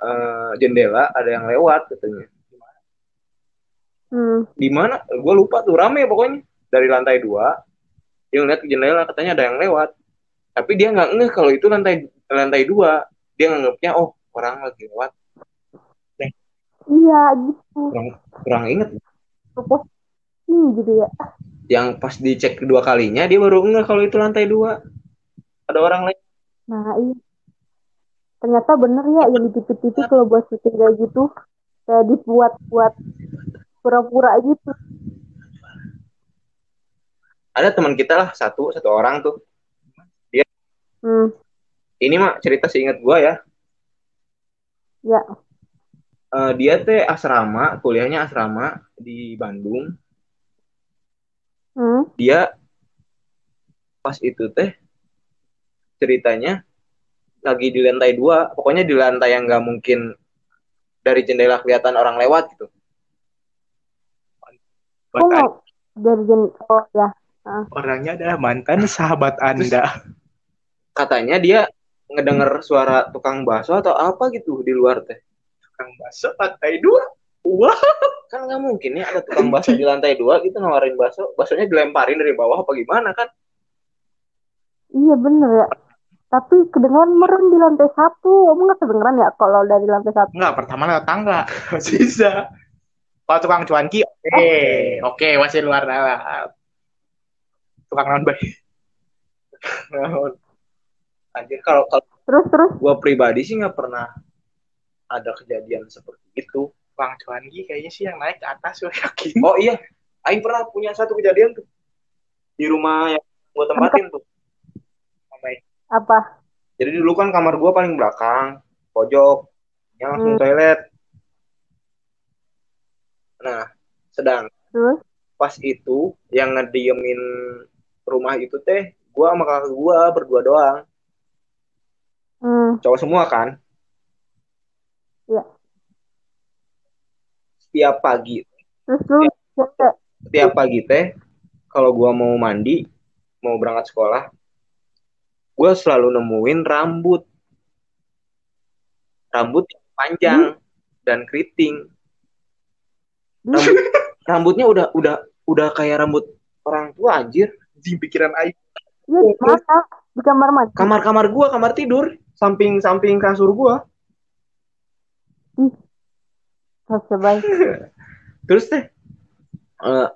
eh, jendela ada yang lewat katanya. hmm, Di mana? Gue lupa tuh rame pokoknya. Dari lantai dua dia ngeliat ke jendela katanya ada yang lewat. Tapi dia nggak ngeh kalau itu lantai lantai dua. Dia nganggapnya oh orang lagi lewat. iya gitu Kurang kurang inget. positif gitu ya Yang pas dicek kedua kalinya dia baru ngeh kalau itu lantai dua. Ada orang lain. Nah, iya. Ternyata bener ya yang di TV-TV kalau buat syuting kayak gitu. Kayak dibuat-buat pura-pura gitu. Ada teman kita lah satu satu orang tuh. Hmm, Ini mah cerita seingat gua ya. ya. Eh, dia teh asrama, kuliahnya asrama di Bandung. Hmm, Dia pas itu teh ceritanya lagi di lantai dua, pokoknya di lantai yang nggak mungkin dari jendela kelihatan orang lewat gitu. mau dari jen- oh ya. Orangnya adalah mantan sahabat Anda. Katanya dia ngedenger suara tukang bakso atau apa gitu di luar teh. Tukang bakso lantai dua. Wah, Kan nggak mungkin ya ada tukang bakso di lantai dua gitu nawarin bakso, baksonya dilemparin dari bawah apa gimana kan? Iya bener ya. Tapi kedengeran merem di lantai satu. Emang nggak kedengeran ya kalau dari lantai satu? enggak pertama lewat tangga. [laughs] Sisa. Kalau tukang cuanki, oke, oke masih luar dalam. Tukang non [laughs] bayi. Anjir kalau kalau Terus terus. gua pribadi sih nggak pernah ada kejadian seperti itu. Tukang cuanki kayaknya sih yang naik ke atas, gue yakin. Oh iya, Aing pernah punya satu kejadian tuh di rumah yang gua tempatin tuh. Baik. Apa? Jadi dulu kan kamar gua paling belakang, pojok, yang langsung Hmm. toilet. Nah, sedang Terus? pas itu yang ngediemin rumah itu teh gua sama kakak gua berdua doang, Hmm, cowok semua kan. Iya. Setiap pagi, terus lu cewek. setiap pagi teh kalau gua mau mandi, mau berangkat sekolah, gua selalu nemuin rambut. Rambut yang panjang dan keriting. Rambut, rambutnya udah udah udah kayak rambut orang tua anjir. Di pikiran Aing. Iya di mana? Di kamar mandi. Kamar-kamar gua, kamar tidur, samping-samping kasur gua. [laughs] Terus coba. Terus teh eh,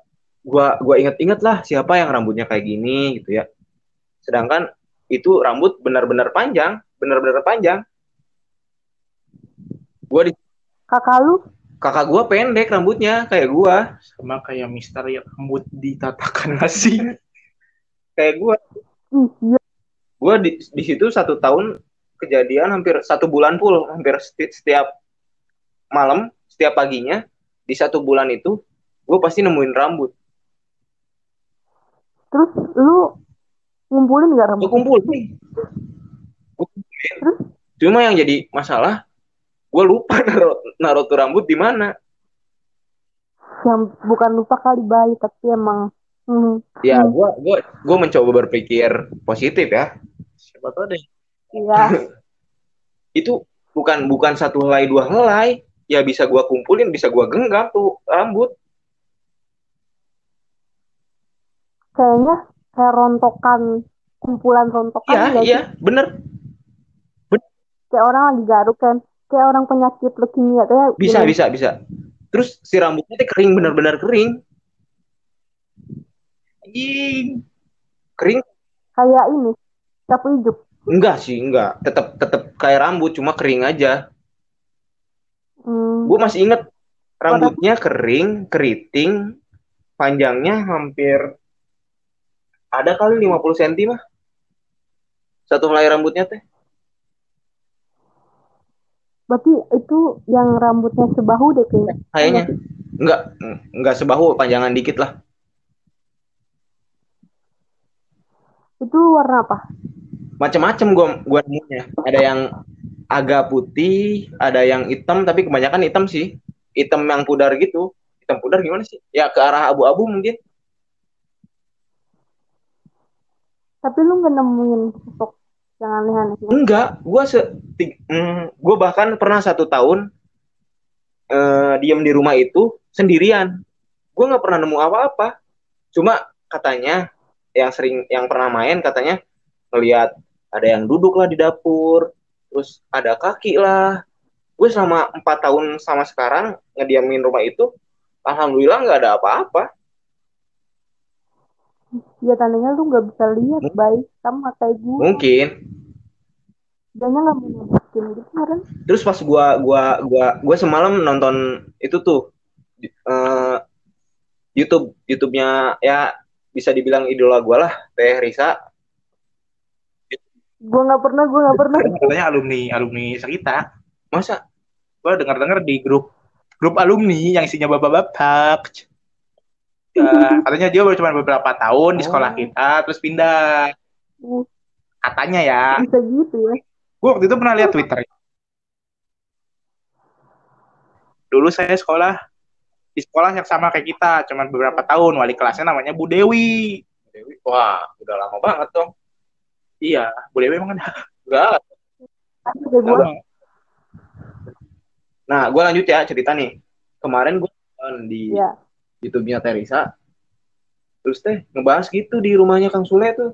gua gua inget-inget lah siapa yang rambutnya kayak gini gitu ya. Sedangkan itu rambut benar-benar panjang, benar-benar panjang. Gua di Kakak lu? kakak gua pendek rambutnya kayak gua, Sama kayak Mister yang rambut ditatakan nasi. Kayak gua. Ih, iya. Gua di di situ satu tahun kejadian hampir satu bulan full, hampir seti- setiap malam, setiap paginya di satu bulan itu gue pasti nemuin rambut. Terus lu ngumpulin nggak Gue rambut? kumpulin. Gua kumpulin. Cuma yang jadi masalah, gue lupa [laughs] naruh, naruh tuh rambut di mana. Yang bukan lupa kali bayi, tapi emang hmm, Ya, gue gua, gua mencoba berpikir positif ya. Siapa tahu deh. iya. [laughs] Itu bukan bukan satu helai dua helai. Ya bisa gue kumpulin, bisa gue genggam tuh rambut. Kayaknya kayak rontokan, kumpulan rontokan Iya, iya, sih? bener. Kayak orang lagi garuk kan. Kayak orang penyakit leukemia kayak Bisa, gini. bisa, bisa. Terus si rambutnya kering, bener-bener kering. Anjing. Kering? Kayak ini. Sapu ijuk. Enggak sih, enggak. Tetap tetap kayak rambut, cuma kering aja. Hmm. Gue masih inget rambutnya kering, keriting, panjangnya hampir ada kali 50 cm mah. Satu helai rambutnya teh. Berarti itu yang rambutnya sebahu deh kayaknya. Kayaknya enggak enggak sebahu, panjangan dikit lah. Itu warna apa? Macam-macam gua gua nemunya. Ada yang agak putih, ada yang hitam tapi kebanyakan hitam sih. Hitam yang pudar gitu. Hitam pudar gimana sih? Ya ke arah abu-abu mungkin. Tapi lu nggak nemuin sosok yang aneh-aneh. Enggak, gua se mm, gua bahkan pernah satu tahun eh diam di rumah itu sendirian. Gua nggak pernah nemu apa-apa. Cuma katanya yang sering yang pernah main katanya ngelihat ada yang duduk lah di dapur, terus ada kaki lah. Gue selama empat tahun sama sekarang ngediamin rumah itu, alhamdulillah nggak ada apa-apa. Ya tandanya lu nggak bisa lihat baik sama kayak gue. Mungkin Dianya nggak mau nunjukin gitu kemarin. Terus pas gua gua gua gua semalam nonton itu tuh eh, YouTube YouTube-nya ya bisa dibilang idola gua lah Teh Risa. Gue nggak pernah, gue nggak pernah. [laughs] katanya alumni alumni kita Masa gue dengar dengar di grup grup alumni yang isinya bapak-bapak Ya, [laughs] katanya dia baru cuma beberapa tahun di sekolah Oh. kita terus pindah Uh, katanya ya bisa gitu ya. gue waktu itu pernah lihat twitter dulu saya sekolah di sekolah yang sama kayak kita cuma beberapa tahun wali kelasnya namanya Bu Dewi Bu Dewi wah udah lama banget dong iya Bu Dewi emang ada enggak. Nah, gue lanjut ya cerita nih. Kemarin gue di Ya. YouTube-nya Teresa. Terus teh ngebahas gitu di rumahnya Kang Sule tuh.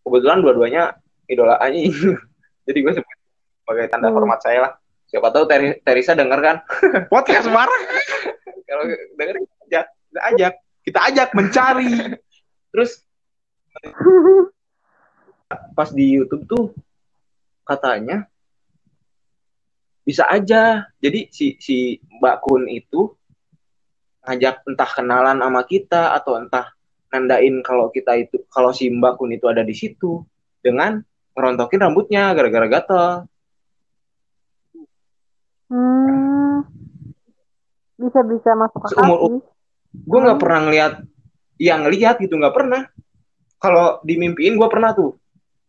Kebetulan dua-duanya idola anjing. [laughs] Jadi gue sebut sebagai tanda Hmm. hormat saya lah. Siapa tahu Teri- Teresa denger kan. [laughs] podcast marah [laughs] Kalau denger kita ajak kita ajak mencari terus [laughs] pas di YouTube tuh katanya bisa aja. Jadi si si Mbak Kun itu ngajak entah kenalan sama kita atau entah nandain kalau kita itu kalau si Mbak Kun itu ada di situ dengan ngerontokin rambutnya gara-gara gatel. Hmm. Bisa-bisa masuk akal Seumur sih. Gue nggak Hmm. pernah ngeliat yang ngeliat gitu nggak pernah. Kalau dimimpiin gue pernah tuh,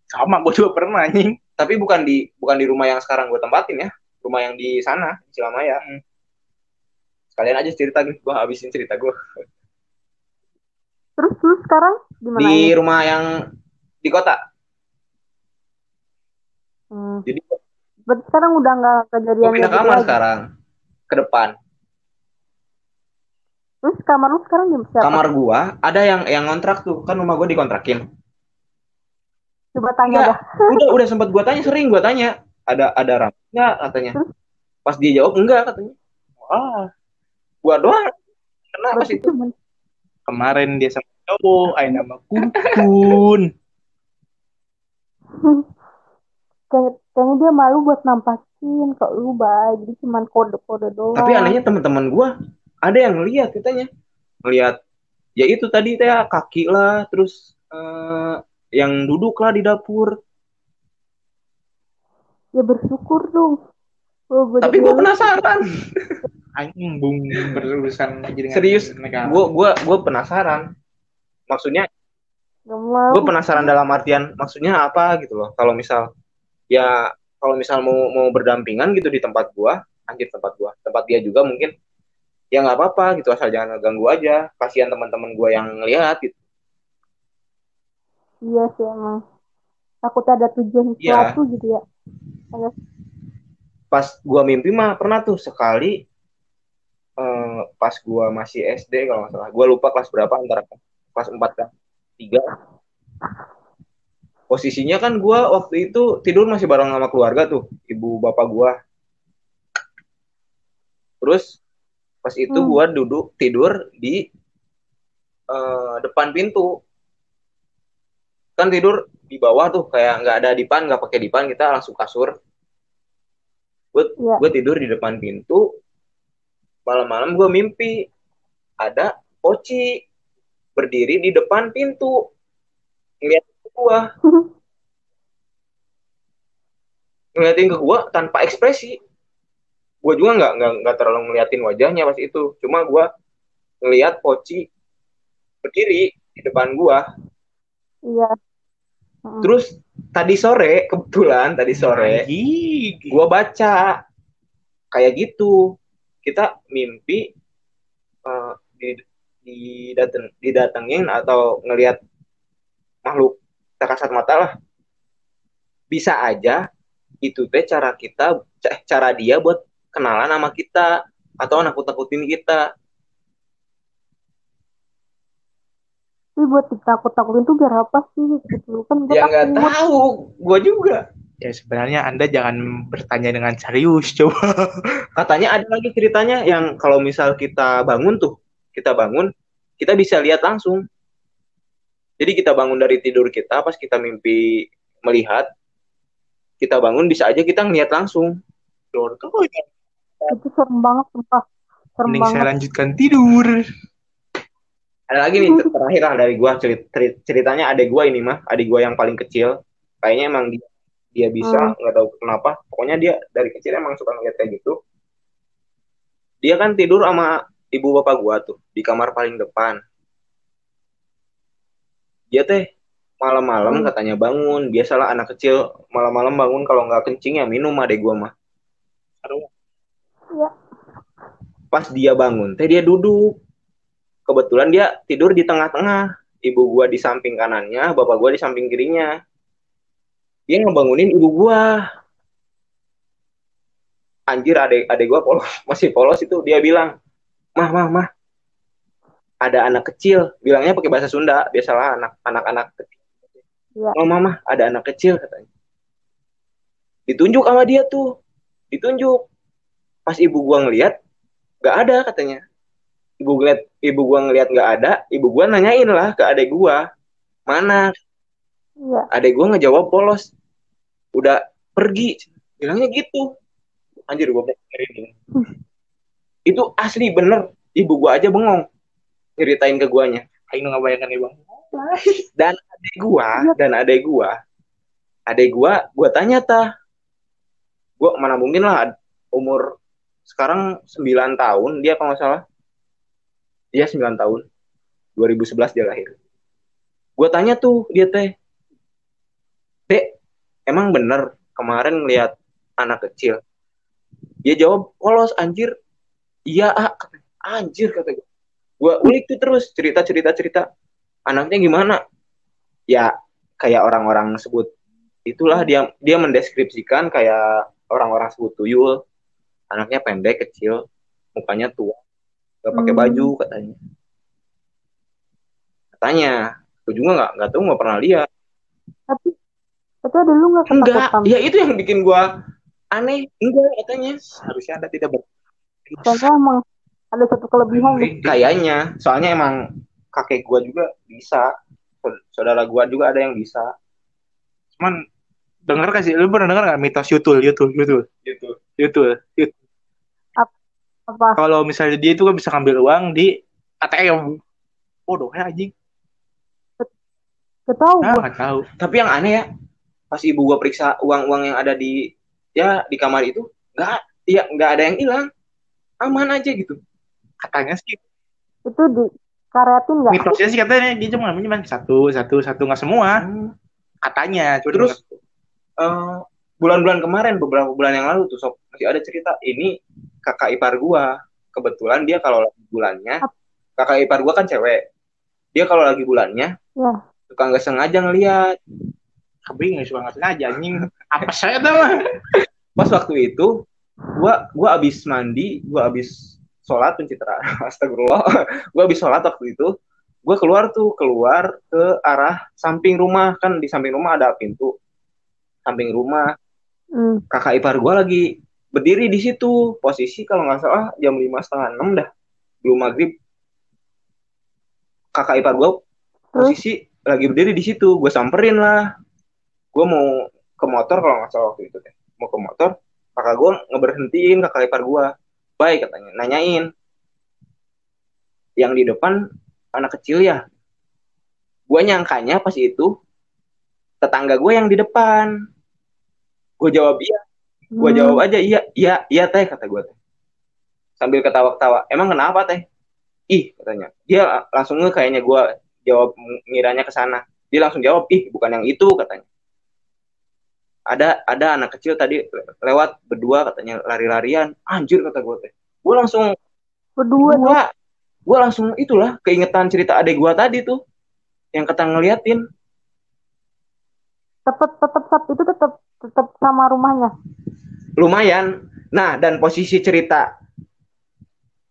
sama gue juga pernah anjing tapi bukan di bukan di rumah yang sekarang gue tempatin ya, rumah yang di sana di Cilamaya. Hmm. Sekalian aja cerita gue, gue habisin cerita gue. Terus lu sekarang gimana? Di ini? rumah yang di kota. Hmm. Jadi Berarti sekarang udah nggak kejadian gue pindah kamar lagi. sekarang ke depan. Terus kamar lu sekarang di siapa? Kamar gua ada yang yang ngontrak tuh, kan rumah gua dikontrakin. Coba tanya Enggak. dah. [laughs] Udah udah sempat gua tanya sering gua tanya, ada ada rambut nggak katanya. Terus? Pas dia jawab enggak katanya. Wah, gua doang. Kenapa Berarti sih? cuma kemarin dia sama cowok ay nama Kuntun kayak kayaknya dia malu buat nampakin kok lu baik jadi cuma kode-kode doang. Tapi anehnya teman-teman gua ada yang ngeliat katanya. Ngeliat ya itu tadi teh kaki lah, terus eh, yang duduk lah di dapur. Ya bersyukur dong. Oh, gua Tapi lu. penasaran. anjing bung berurusan dengan Serius, Gua gua gua penasaran. Maksudnya gue penasaran dalam artian maksudnya apa gitu loh kalau misal ya kalau misal mau mau berdampingan gitu di tempat gua anjir tempat gua tempat dia juga mungkin ya nggak apa-apa gitu asal jangan ngeganggu aja kasihan teman-teman gua yang ngeliat gitu Iya sih emang. Takut ada tujuan Iya. sesuatu gitu ya. Kayak pas gua mimpi mah pernah tuh sekali eh, pas gua masih SD kalau nggak salah gua lupa kelas berapa antara kelas 4 ke 3 posisinya kan gua waktu itu tidur masih bareng sama keluarga tuh ibu bapak gua. Terus pas itu Hmm. gua duduk tidur di eh, depan pintu. Kan tidur di bawah tuh kayak nggak ada dipan nggak pakai dipan kita langsung kasur. Gue gue tidur di depan pintu. Malam-malam gue mimpi ada poci berdiri di depan pintu. Ngeliat gue ngeliatin ke gue tanpa ekspresi. Gue juga nggak nggak nggak terlalu ngeliatin wajahnya pas itu. Cuma gue ngeliat poci berdiri di depan gue iya. Terus tadi sore kebetulan tadi sore Anjing. gue baca. Kayak gitu. Kita mimpi eh, di didateng, didatengin atau ngelihat makhluk kasat mata lah. Bisa aja itu teh cara kita ca- cara dia buat kenalan sama kita atau nakut-nakutin kita. Tapi buat ditakut-takutin tuh biar apa sih? Gitu. Kan gue ya nggak tahu. Gue juga. Ya sebenarnya anda jangan bertanya dengan serius [laughs] coba. Katanya ada lagi ceritanya yang kalau misal kita bangun tuh kita bangun kita bisa lihat langsung jadi kita bangun dari tidur kita pas kita mimpi melihat kita bangun bisa aja kita ngeliat langsung Lord, oh, ya. Itu serem banget sumpah. Serem Mending saya banget. lanjutkan tidur. ada lagi nih terakhir lah dari gua cerit- cerit- ceritanya adek gua ini mah adik gua yang paling kecil kayaknya emang dia dia bisa nggak tahu kenapa pokoknya dia dari kecil emang suka ngeliat kayak gitu dia kan tidur sama ibu bapak gua tuh di kamar paling depan dia teh malam-malam Hmm. katanya bangun. Biasalah anak kecil malam-malam bangun kalau nggak kencing ya minum adek gua mah. Aduh, Iya. pas dia bangun teh dia duduk. Kebetulan dia tidur di tengah-tengah. Ibu gua di samping kanannya bapak gua di samping kirinya. Dia ngebangunin ibu gua. Anjir adek adek gua polos [laughs] masih polos itu dia bilang mah mah mah ada anak kecil bilangnya pakai bahasa Sunda biasalah anak anak anak kecil. Iya. oh mama ada anak kecil katanya. Ditunjuk sama dia tuh ditunjuk. Pas ibu gua ngeliat nggak ada katanya. Ibu ngeliat ibu gua ngeliat nggak ada ibu gua nanyain lah ke adek gua mana? Iya. adek gua ngejawab polos. Udah pergi. Bilangnya gitu. Anjir gua dengerin itu asli bener. Ibu gua aja bengong ceritain ke guanya. Aing nggak bayangkan nih bang. dan adek gua dan adek gua adek gua gua tanya tah gua mana mungkin lah umur sekarang 9 tahun dia kalau nggak salah. Dia 9 tahun. 2011 dia lahir. Gua tanya tuh dia teh dek emang bener kemarin ngeliat anak kecil? Dia jawab polos anjir. Iya ah anjir kata gue gue ulik tuh terus cerita cerita cerita. Anaknya gimana? Ya kayak orang-orang sebut itulah dia dia mendeskripsikan kayak orang-orang sebut tuyul. Anaknya pendek kecil mukanya tua gak pakai Hmm. baju katanya. Katanya aku juga nggak nggak tahu nggak pernah lihat. Tapi tapi ada lu nggak enggak. ya itu yang bikin gua aneh. Enggak katanya. Harusnya anda tidak ber. Kayaknya emang ada satu kelebihan kayaknya soalnya emang kakek gua juga bisa saudara gua juga ada yang bisa Cuman denger kasih lu pernah denger nggak mitos Yutul Yutul Yutul Yutul Yutul. Apa? Kalau misalnya dia itu kan bisa ngambil uang di ATM. Bodoh ya anjing. Gak Ah, gue. nggak tahu. tapi yang aneh ya pas ibu gua periksa uang-uang yang ada di ya di kamar itu nggak ya nggak ada yang hilang aman aja gitu Katanya sih. Itu di karetin nggak? mitosnya sih katanya dia cuma ngambil cuma satu satu satu nggak semua. Katanya cuma Terus eh, bulan-bulan kemarin beberapa bulan yang lalu tuh sob masih ada cerita ini kakak ipar gua kebetulan dia kalau lagi bulannya kakak ipar gua kan cewek. Dia kalau lagi bulannya Ya. suka nggak sengaja ngeliat. Kebing nggak suka nggak sengaja anjing. Apa saya tuh. Mah [laughs] pas waktu itu gua gua abis mandi gua abis sholat pencitraan. [laughs] Astagfirullah. Gua abis sholat waktu itu gua keluar tuh keluar ke arah samping rumah. Kan di samping rumah ada pintu. Samping rumah. Hmm. kakak ipar gua lagi berdiri di situ. Posisi kalau nggak salah jam lima setengah enam dah. Belum maghrib. Kakak ipar gua posisi lagi berdiri di situ. Gue samperin lah. Gue mau ke motor kalau nggak salah waktu itu deh. Mau ke motor kakak gue ngeberhentiin kakak ipar gue baik katanya. Nanyain. Yang di depan anak kecil ya. Gue nyangkanya pas itu tetangga gue yang di depan. Gue jawab iya. Gue Hmm. jawab aja iya iya iya teh kata gue teh. Sambil ketawa-ketawa emang kenapa teh? Ih katanya. Dia langsung nge kayaknya gue jawab ngiranya ke sana. Dia langsung jawab ih bukan yang itu katanya ada ada anak kecil tadi lewat berdua katanya lari-larian. Anjir kata gue teh. Gue langsung Berdua gue gue langsung itulah keingetan cerita adek gue tadi tuh yang kata ngeliatin. Tetep tetep tetep itu tetep tetep sama rumahnya. lumayan. Nah dan posisi cerita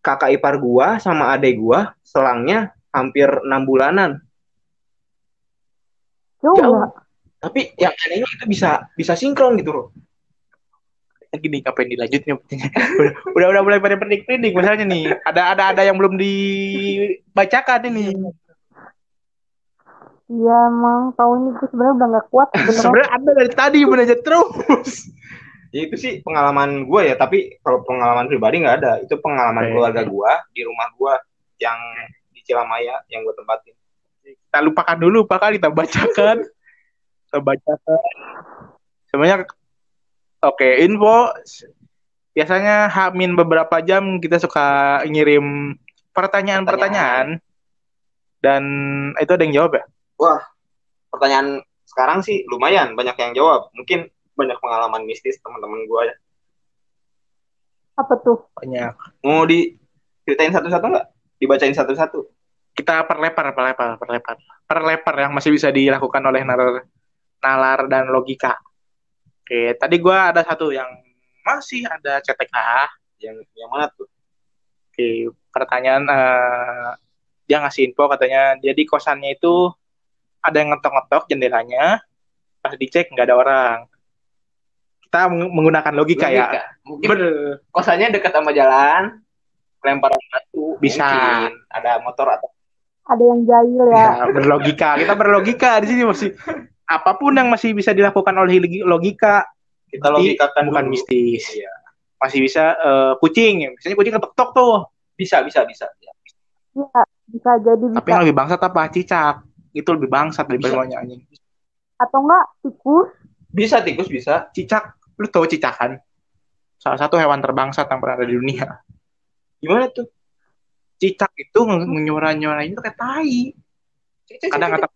kakak ipar gua sama adek gua selangnya hampir enam bulanan. Jauh Jauh. Tapi yang anehnya itu bisa bisa sinkron gitu loh gini ngapain dilanjutnya udah, [laughs] udah udah mulai pada pernik-pernik misalnya nih ada ada ada yang belum dibacakan ini Iya emang tahun ini gue sebenarnya udah gak kuat. [laughs] Sebenarnya ada dari tadi belajar terus. Ya itu sih pengalaman gue ya, tapi kalau pengalaman pribadi nggak ada. Itu pengalaman Oke. keluarga gue di rumah gue yang di Cilamaya yang gue tempatin. Kita lupakan dulu, Pak, kan kita bacakan. Kita bacakan. Sebenarnya oke, info biasanya hamin beberapa jam kita suka ngirim pertanyaan-pertanyaan dan itu ada yang jawab ya? Wah, pertanyaan sekarang sih lumayan banyak yang jawab. Mungkin banyak pengalaman mistis teman-teman gue ya. Apa tuh? Banyak. Mau diceritain satu-satu nggak? Dibacain satu-satu. Kita perlepar, perlepar, perlepar. Perlepar yang masih bisa dilakukan oleh nalar, nalar dan logika. Oke, tadi gua ada satu yang masih ada CTK. Yang yang mana tuh? Oke, pertanyaan eh, dia ngasih info katanya dia di kosannya itu ada yang ngetok-ngetok jendelanya, pas dicek nggak ada orang. Kita meng- menggunakan logika, ya. Logika. Mungkin Bener. kosannya dekat sama jalan, lempar batu. Bisa. Mungkin ada motor atau Ada yang jahil ya. Ya, berlogika. Kita berlogika di sini masih apa pun yang masih bisa dilakukan oleh logi- logika kita logikakan bukan dulu. mistis. Iya. Masih bisa eh, kucing. Biasanya kucing ketok-tok tuh. Bisa, bisa, bisa. Ya. Iya, bisa jadi bisa. Tapi yang lebih bangsat apa? Cicak. Itu lebih bangsat daripada Bisa. semuanya anjing. Atau enggak tikus? Bisa tikus bisa. Cicak, lu tahu cicak kan? Salah satu hewan terbangsat yang pernah ada di dunia. Gimana tuh? Cicak itu nyuara-nyuara itu kayak tai. Kadang kata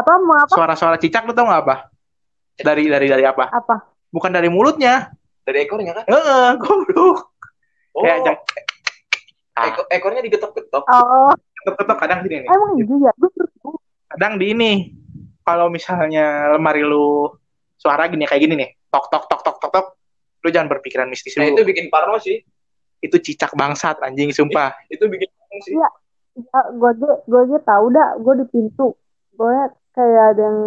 Apa mau apa? suara-suara cicak lu tau nggak apa? Dari dari dari apa? Apa? Bukan dari mulutnya. dari ekornya kan? Heeh, goblok. Oh, Kayak jang- Ah, ekor- ekornya digetok-getok. Oh, ketok-ketok kadang gini nih. emang iya ya? Gue kadang di ini kalau misalnya lemari lu suara gini kayak gini nih tok tok tok tok tok tok lu jangan berpikiran mistis Nah, dulu itu bikin parno sih. itu cicak bangsat anjing sumpah Itu bikin parno sih. Iya. Ya, gue aja, gue aja tahu dah. Gue di pintu. Gue kayak ada yang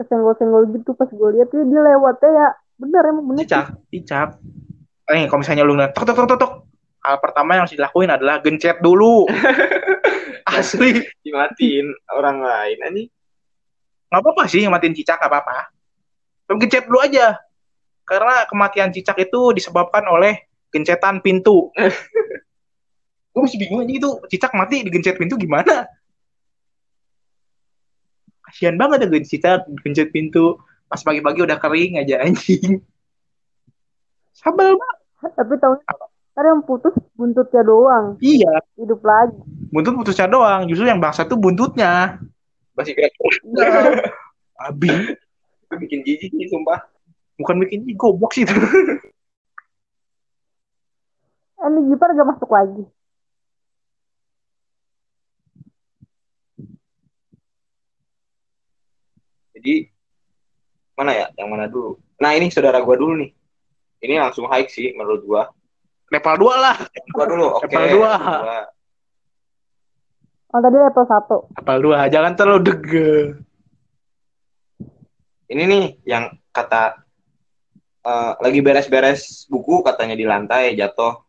kesenggol-senggol gitu pas gue lihat dia, dia lewatnya ya bener emang bener. Cicak cicak eh kalau misalnya lu ngeliat tok tok tok tok tok. Hal pertama yang harus dilakuin adalah gencet dulu. [laughs] Asli. Dimatiin orang lain ini. nggak apa-apa sih matiin cicak nggak apa-apa. Tapi gencet dulu aja. Karena kematian cicak itu disebabkan oleh gencetan pintu. [laughs] Gue masih bingung aja itu cicak mati digencet pintu gimana kasihan banget ya cicak gencet pintu. Pas pagi-pagi udah kering aja anjing. Sabel banget. Tapi tahu ntar yang putus buntutnya doang. Iya. Hidup lagi. Buntut putusnya doang. Justru yang bangsa tuh buntutnya. Masih kayak abi. Itu bikin jijik sih sumpah. bukan bikin ih, goblok sih itu. Eh, ini Gipar gak masuk lagi Jadi mana ya? Yang mana dulu? Nah, ini saudara gua dulu nih. Ini langsung high sih menurut gua. level 2 lah Gua dulu, oke. Level dua. Dua. oh tadi level satu level 2 jangan terlalu dege Ini nih yang kata eh, lagi beres-beres buku katanya di lantai jatuh.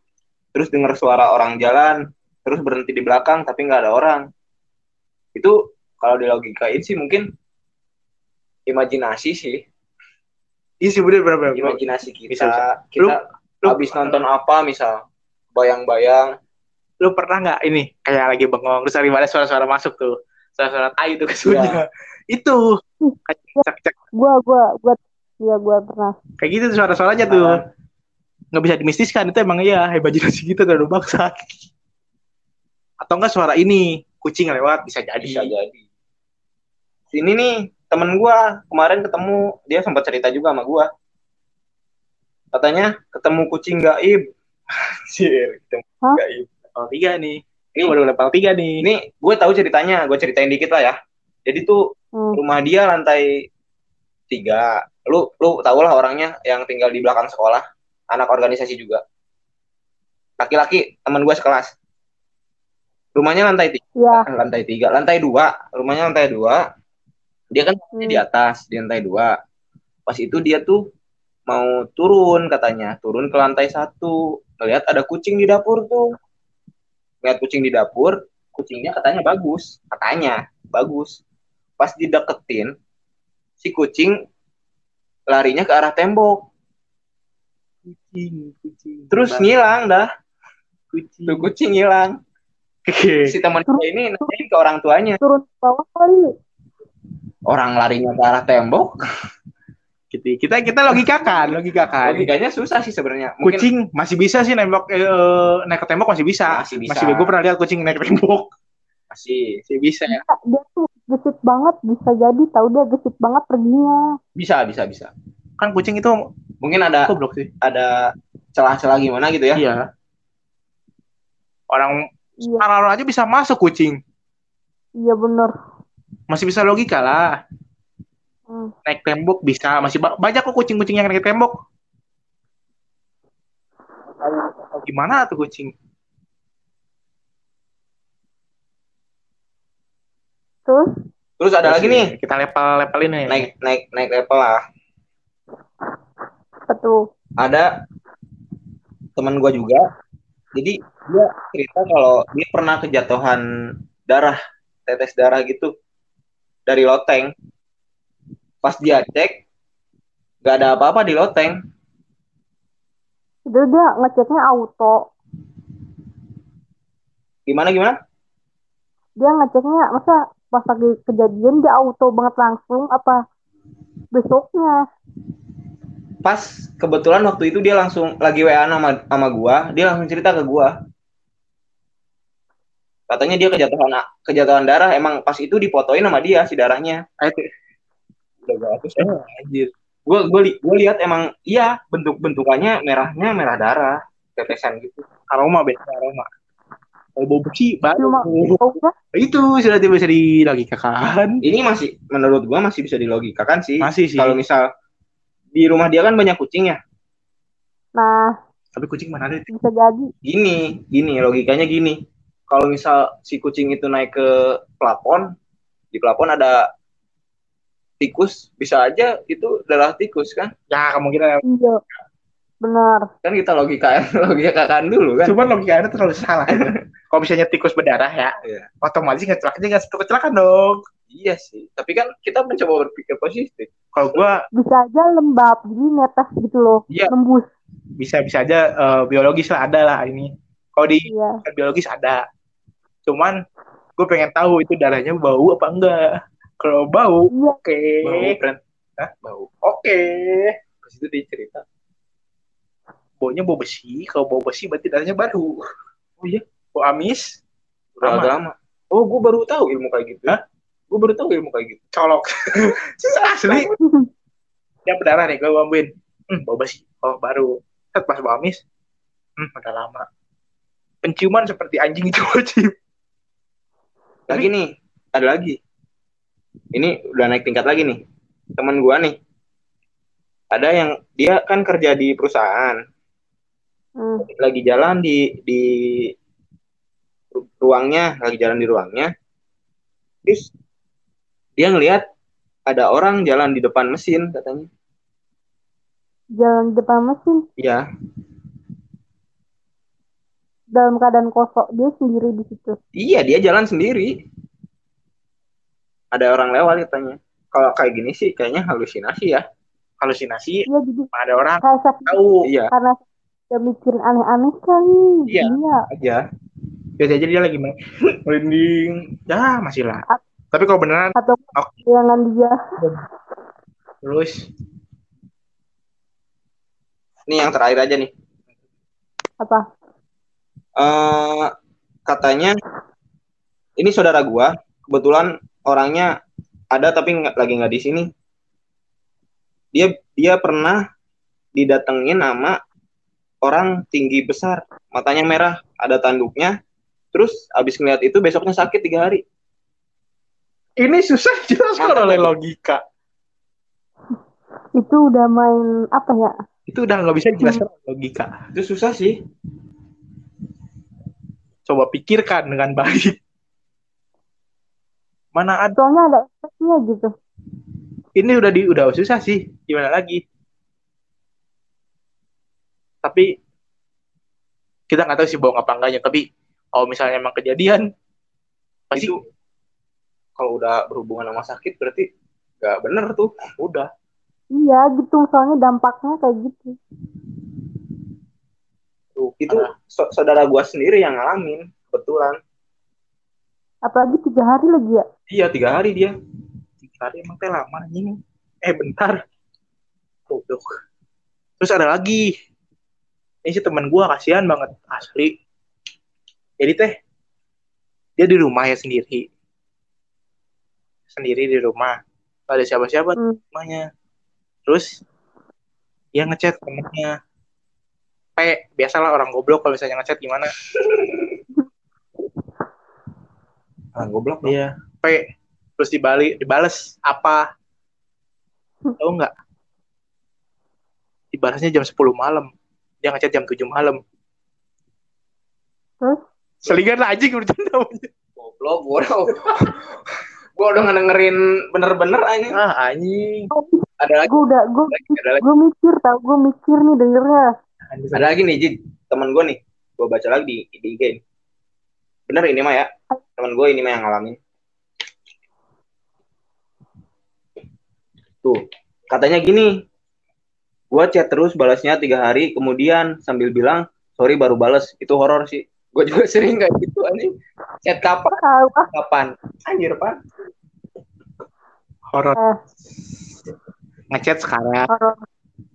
Terus dengar suara orang jalan, terus berhenti di belakang tapi nggak ada orang. Itu kalau dilogikain sih mungkin imajinasi sih. iya sih bener bener bener. Imajinasi kita. Bisa, bisa. Kita lu- habis nonton apa misal? Bayang-bayang. Lu pernah nggak ini kayak lagi bengong terus ada suara-suara masuk tuh. Suara-suara tai itu kesunya itu kayak cek cek gue gue gue iya gue pernah. Kayak gitu tuh suara-suaranya tuh. Nggak bisa dimistiskan itu emang ya imajinasi kita terlalu bangsa atau enggak suara ini kucing lewat bisa jadi. Bisa jadi. Sini nih temen gua kemarin ketemu dia sempat cerita juga sama gua. Katanya ketemu kucing gaib. [laughs] Anjir, ketemu Hah? gaib. level tiga nih ini baru level tiga nih Ini gue tahu ceritanya, gue ceritain dikit lah ya. Jadi tuh hmm. rumah dia lantai tiga. Lu lu tau lah orangnya yang tinggal di belakang sekolah, anak organisasi juga. Laki-laki teman gue sekelas. Rumahnya lantai tiga. ya lantai tiga, lantai dua, rumahnya lantai dua. Dia kan Hmm. di atas di lantai dua. Pas itu dia tuh mau turun katanya, turun ke lantai satu, ngeliat ada kucing di dapur tuh. Ngeliat kucing di dapur, kucingnya katanya bagus, katanya bagus. pas dideketin si kucing larinya ke arah tembok Kucing, kucing. terus Bang. ngilang dah kucing. tuh kucing ngilang Oke. si teman ini nanyain ke orang tuanya turun ke bawah kali orang larinya ke arah tembok Gitu. [laughs] Kita kita logikakan, logikakan. logikanya susah sih sebenarnya mungkin Kucing masih bisa sih nembok eh, naik ke tembok masih bisa. Masih bisa. Masih gue pernah lihat kucing naik ke tembok. masih Masih bisa ya. dia tuh gesit banget bisa jadi tahu dia gesit banget perginya bisa bisa bisa Kan kucing itu mungkin ada goblok sih. ada celah-celah gimana gitu ya Iya. Orang iya aja bisa masuk kucing. iya bener Masih bisa logika lah. Hmm. Naik tembok bisa, masih ba- banyak kok kucing-kucing yang naik tembok. Gimana tuh kucing? terus terus ada lagi nih Kita level-levelin nih. naik naik naik level lah tuh ada teman gua juga jadi dia cerita kalau dia pernah kejatuhan darah tetes darah gitu dari loteng. Pas dia cek nggak ada apa-apa di loteng. Itu dia ngeceknya auto. Gimana gimana? Dia ngeceknya masa pas lagi kejadian dia auto banget langsung apa besoknya? Pas kebetulan waktu itu dia langsung lagi WA sama sama gua dia langsung cerita ke gua katanya dia kejatuhan kejatuhan darah emang pas itu dipotoin sama dia si darahnya Ah, itu. udah eh, anjir gua gua, li- gua lihat emang iya bentuk bentukannya merahnya merah darah tetesan gitu Aroma beda aroma. Kalau bau besi baru. Itu sudah tidak bisa dilogikakan. ini masih menurut gua masih bisa dilogikakan sih Masih sih. kalau misal di rumah dia kan banyak kucing ya nah Tapi kucing mana ada? bisa jadi gini gini logikanya gini kalau misal si kucing itu naik ke plafon di plafon ada tikus bisa aja itu darah tikus kan Ya kemungkinan. iya benar kan kita logika [laughs] logikakan dulu kan Cuman logikanya terlalu salah. [laughs] Kalau misalnya tikus berdarah ya, Iya. otomatis ngecelaknya nggak satu kecelakaan dong. iya sih tapi kan kita mencoba berpikir positif Kalau gua bisa aja lembab jadi netes gitu loh Iya. nembus bisa bisa aja eh, biologis lah ada lah ini. Kalau di iya biologis ada. Cuman gue pengen tahu itu darahnya bau apa enggak. Kalau bau, iya oke. bau friend Hah? bau Oke. pas itu dia cerita Baunya bau besi. Kalau bau besi berarti darahnya baru. Oh iya. Bau amis, udah Lama. oh gue baru tahu ilmu kayak gitu Hah? gue baru tahu ilmu kayak gitu colok. [laughs] Asli. Yang berdarah nih, gue ambil. Hmm, bau besi. Oh, baru. Set pas bau amis. Hmm, udah lama. Penciuman seperti anjing itu [laughs] wajib. lagi nih ada lagi. Ini udah naik tingkat lagi nih. Teman gua nih. Ada yang dia kan kerja di perusahaan. Hmm. lagi jalan di di ru- ruangnya lagi jalan di ruangnya. Terus dia ngelihat ada orang jalan di depan mesin katanya. Jalan di depan mesin? Iya dalam keadaan kosong dia sendiri di situ. Iya dia jalan sendiri. Ada orang lewat katanya. Kalau kayak gini sih kayaknya halusinasi ya. Halusinasi, iya jadi ada orang tahu. iya. Karena dia mikirin aneh-aneh kali Iya. iya aja. Biasa aja dia lagi main [laughs] merinding. Ya masih lah. At- tapi kalau beneran atau bayangan dia. Terus. Ini yang terakhir aja nih. Apa eh katanya ini saudara gua kebetulan orangnya ada tapi nggak lagi nggak di sini. Dia dia pernah didatengin sama orang tinggi besar. Matanya merah ada tanduknya. Terus abis ngeliat itu besoknya sakit tiga hari. Ini susah jelaskan oleh logika. Itu udah main apa ya? Itu udah nggak bisa dijelaskan oleh logika. Itu susah sih coba pikirkan dengan baik. [laughs] Mana ada. Soalnya ada efeknya gitu. Ini udah di udah susah sih. Gimana lagi? Tapi kita nggak tahu sih bohong apa enggaknya. Tapi kalau misalnya emang kejadian pasti itu kalau udah berhubungan sama sakit berarti nggak bener tuh. Udah. Iya gitu, soalnya dampaknya kayak gitu. Tuh itu so- saudara gua sendiri yang ngalamin kebetulan. Apalagi tiga hari lagi ya. iya tiga hari dia. Tiga hari emang teh lama anjing. Eh bentar. Goblok. Terus ada lagi. Ini si teman gua kasihan banget. Asli. Jadi teh dia di rumah ya sendiri. Sendiri di rumah. Gak ada siapa-siapa di Hmm. rumahnya. Terus dia ngechat temennya P biasalah orang goblok kalau misalnya ngechat gimana ah goblok dong. Iya, P terus dibalik dibales apa? Tahu nggak? Dibalasnya jam 10 malam. Dia ngechat jam 7 malam. Terus? Selingan anjing bercanda. goblok gua udah gua udah ngedengerin bener-bener aja Ah, anjing. ada lagi Gue udah, gue gue mikir tau, gue mikir nih dengernya. Ada lagi nih Jid teman gua nih. Gua baca lagi di, di IG ini. bener ini mah ya. Teman gua ini mah yang ngalamin. Tuh katanya gini. Gua chat terus balasnya tiga hari kemudian sambil bilang sorry baru balas itu horor sih. Gua juga [laughs] sering kayak gitu anjing. Chat kapan? Kapan? Anjir pak Horor. Eh, ngechat sekarang, horor.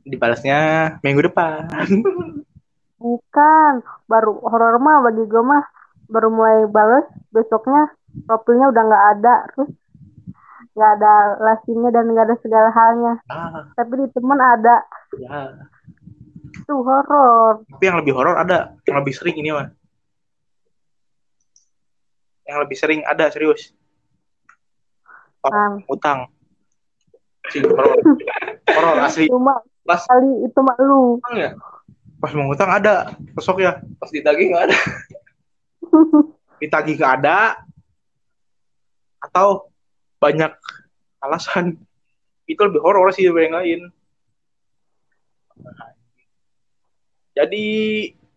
Dibalasnya minggu depan. [laughs] Bukan, baru horor mah bagi gue mah baru mulai bales besoknya profilnya udah nggak ada terus nggak ada lasinya dan nggak ada segala halnya Ah, tapi di temen ada ya. itu horor Tapi yang lebih horor ada, yang lebih sering ini mah. Yang lebih sering ada serius. Orang Bang. utang. Sih, horor. Horor asli. cuma Pas- kali itu mah lu Emang ya? Pas mau ngutang ada, besok ya. pas ditagih nggak ada. [laughs] Ditagih ke ada. Atau banyak alasan. Itu lebih horor sih daripada yang lain jadi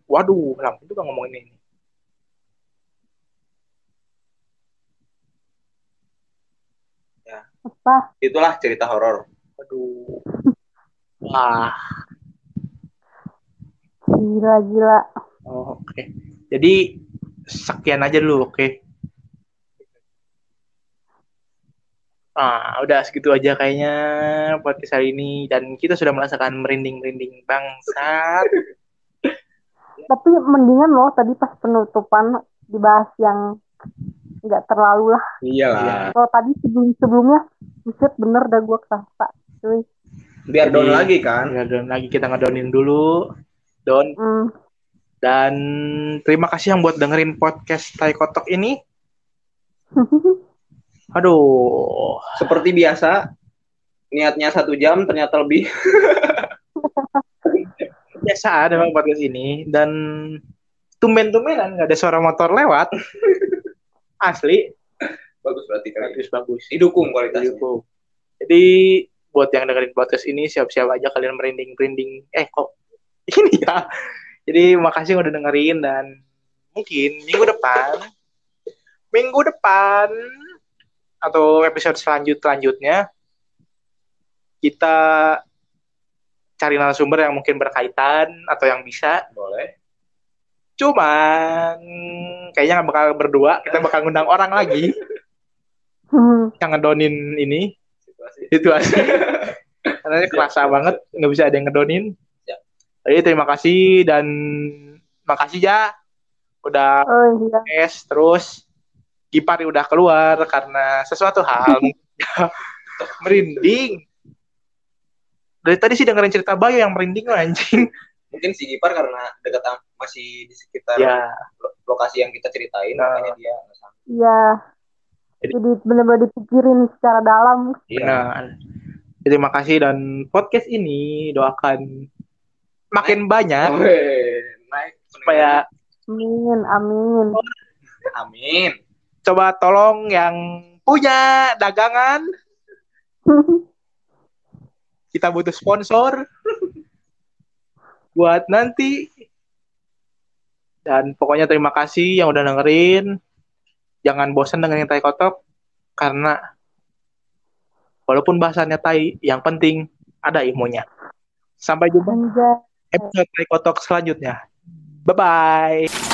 waduh lampu juga ngomongin ini. Apa? Itulah cerita horor. Waduh wah. Gila gila oh, oke. Jadi sekian aja dulu oke? Ah, udah segitu aja kayaknya podcast hari ini. Dan kita sudah merasakan merinding-merinding bangsat. [laughs] tapi mendingan loh tadi pas penutupan dibahas yang nggak terlalu lah. Iyalah. Kalau tadi sebelum sebelumnya buset bener dah gue kerasa cuy biar down lagi kan Ya, dan lagi kita ngedonin dulu. Don hmm. dan terima kasih yang buat dengerin podcast Tai Kotok ini. [laughs] Aduh, seperti biasa niatnya satu jam ternyata lebih [laughs] biasa ada memang podcast ini dan tumben-tumbenan nggak ada suara motor lewat. [laughs] Asli, bagus berarti kali bagus bagus. didukung kualitasnya Gitu. Jadi buat yang dengerin podcast ini siap-siap aja kalian merinding-merinding. Eh kok [laughs] ini ya. Jadi makasih udah dengerin dan mungkin minggu depan minggu depan atau episode selanjut selanjutnya kita cari narasumber yang mungkin berkaitan atau yang bisa. boleh Cuman kayaknya nggak bakal berdua, kita bakal ngundang orang lagi [laughs] yang ngedonin ini situasi [laughs] situasi karena kerasa banget nggak bisa ada yang ngedonin. Ya. jadi terima kasih dan makasih ya udah oh iya. Es terus Gipari udah keluar karena sesuatu hal. [laughs] Merinding. Dari tadi sih dengerin cerita Bayu yang merinding loh, anjing. Mungkin si Gipar karena dekat masih di sekitar ya lo- lokasi yang kita ceritain Nah. makanya dia iya Jadi- jadi bener-bener dipikirin secara dalam. Iya. benar jadi terima kasih dan podcast ini doakan makin banyak Weh, naik supaya amin amin. Amin. Coba tolong yang punya dagangan. [laughs] Kita butuh sponsor buat nanti. Dan pokoknya terima kasih yang udah dengerin jangan bosan dengerin Tai Kotok karena walaupun bahasanya tai, yang penting ada ilmunya. Sampai jumpa episode Tai Kotok selanjutnya. Bye bye.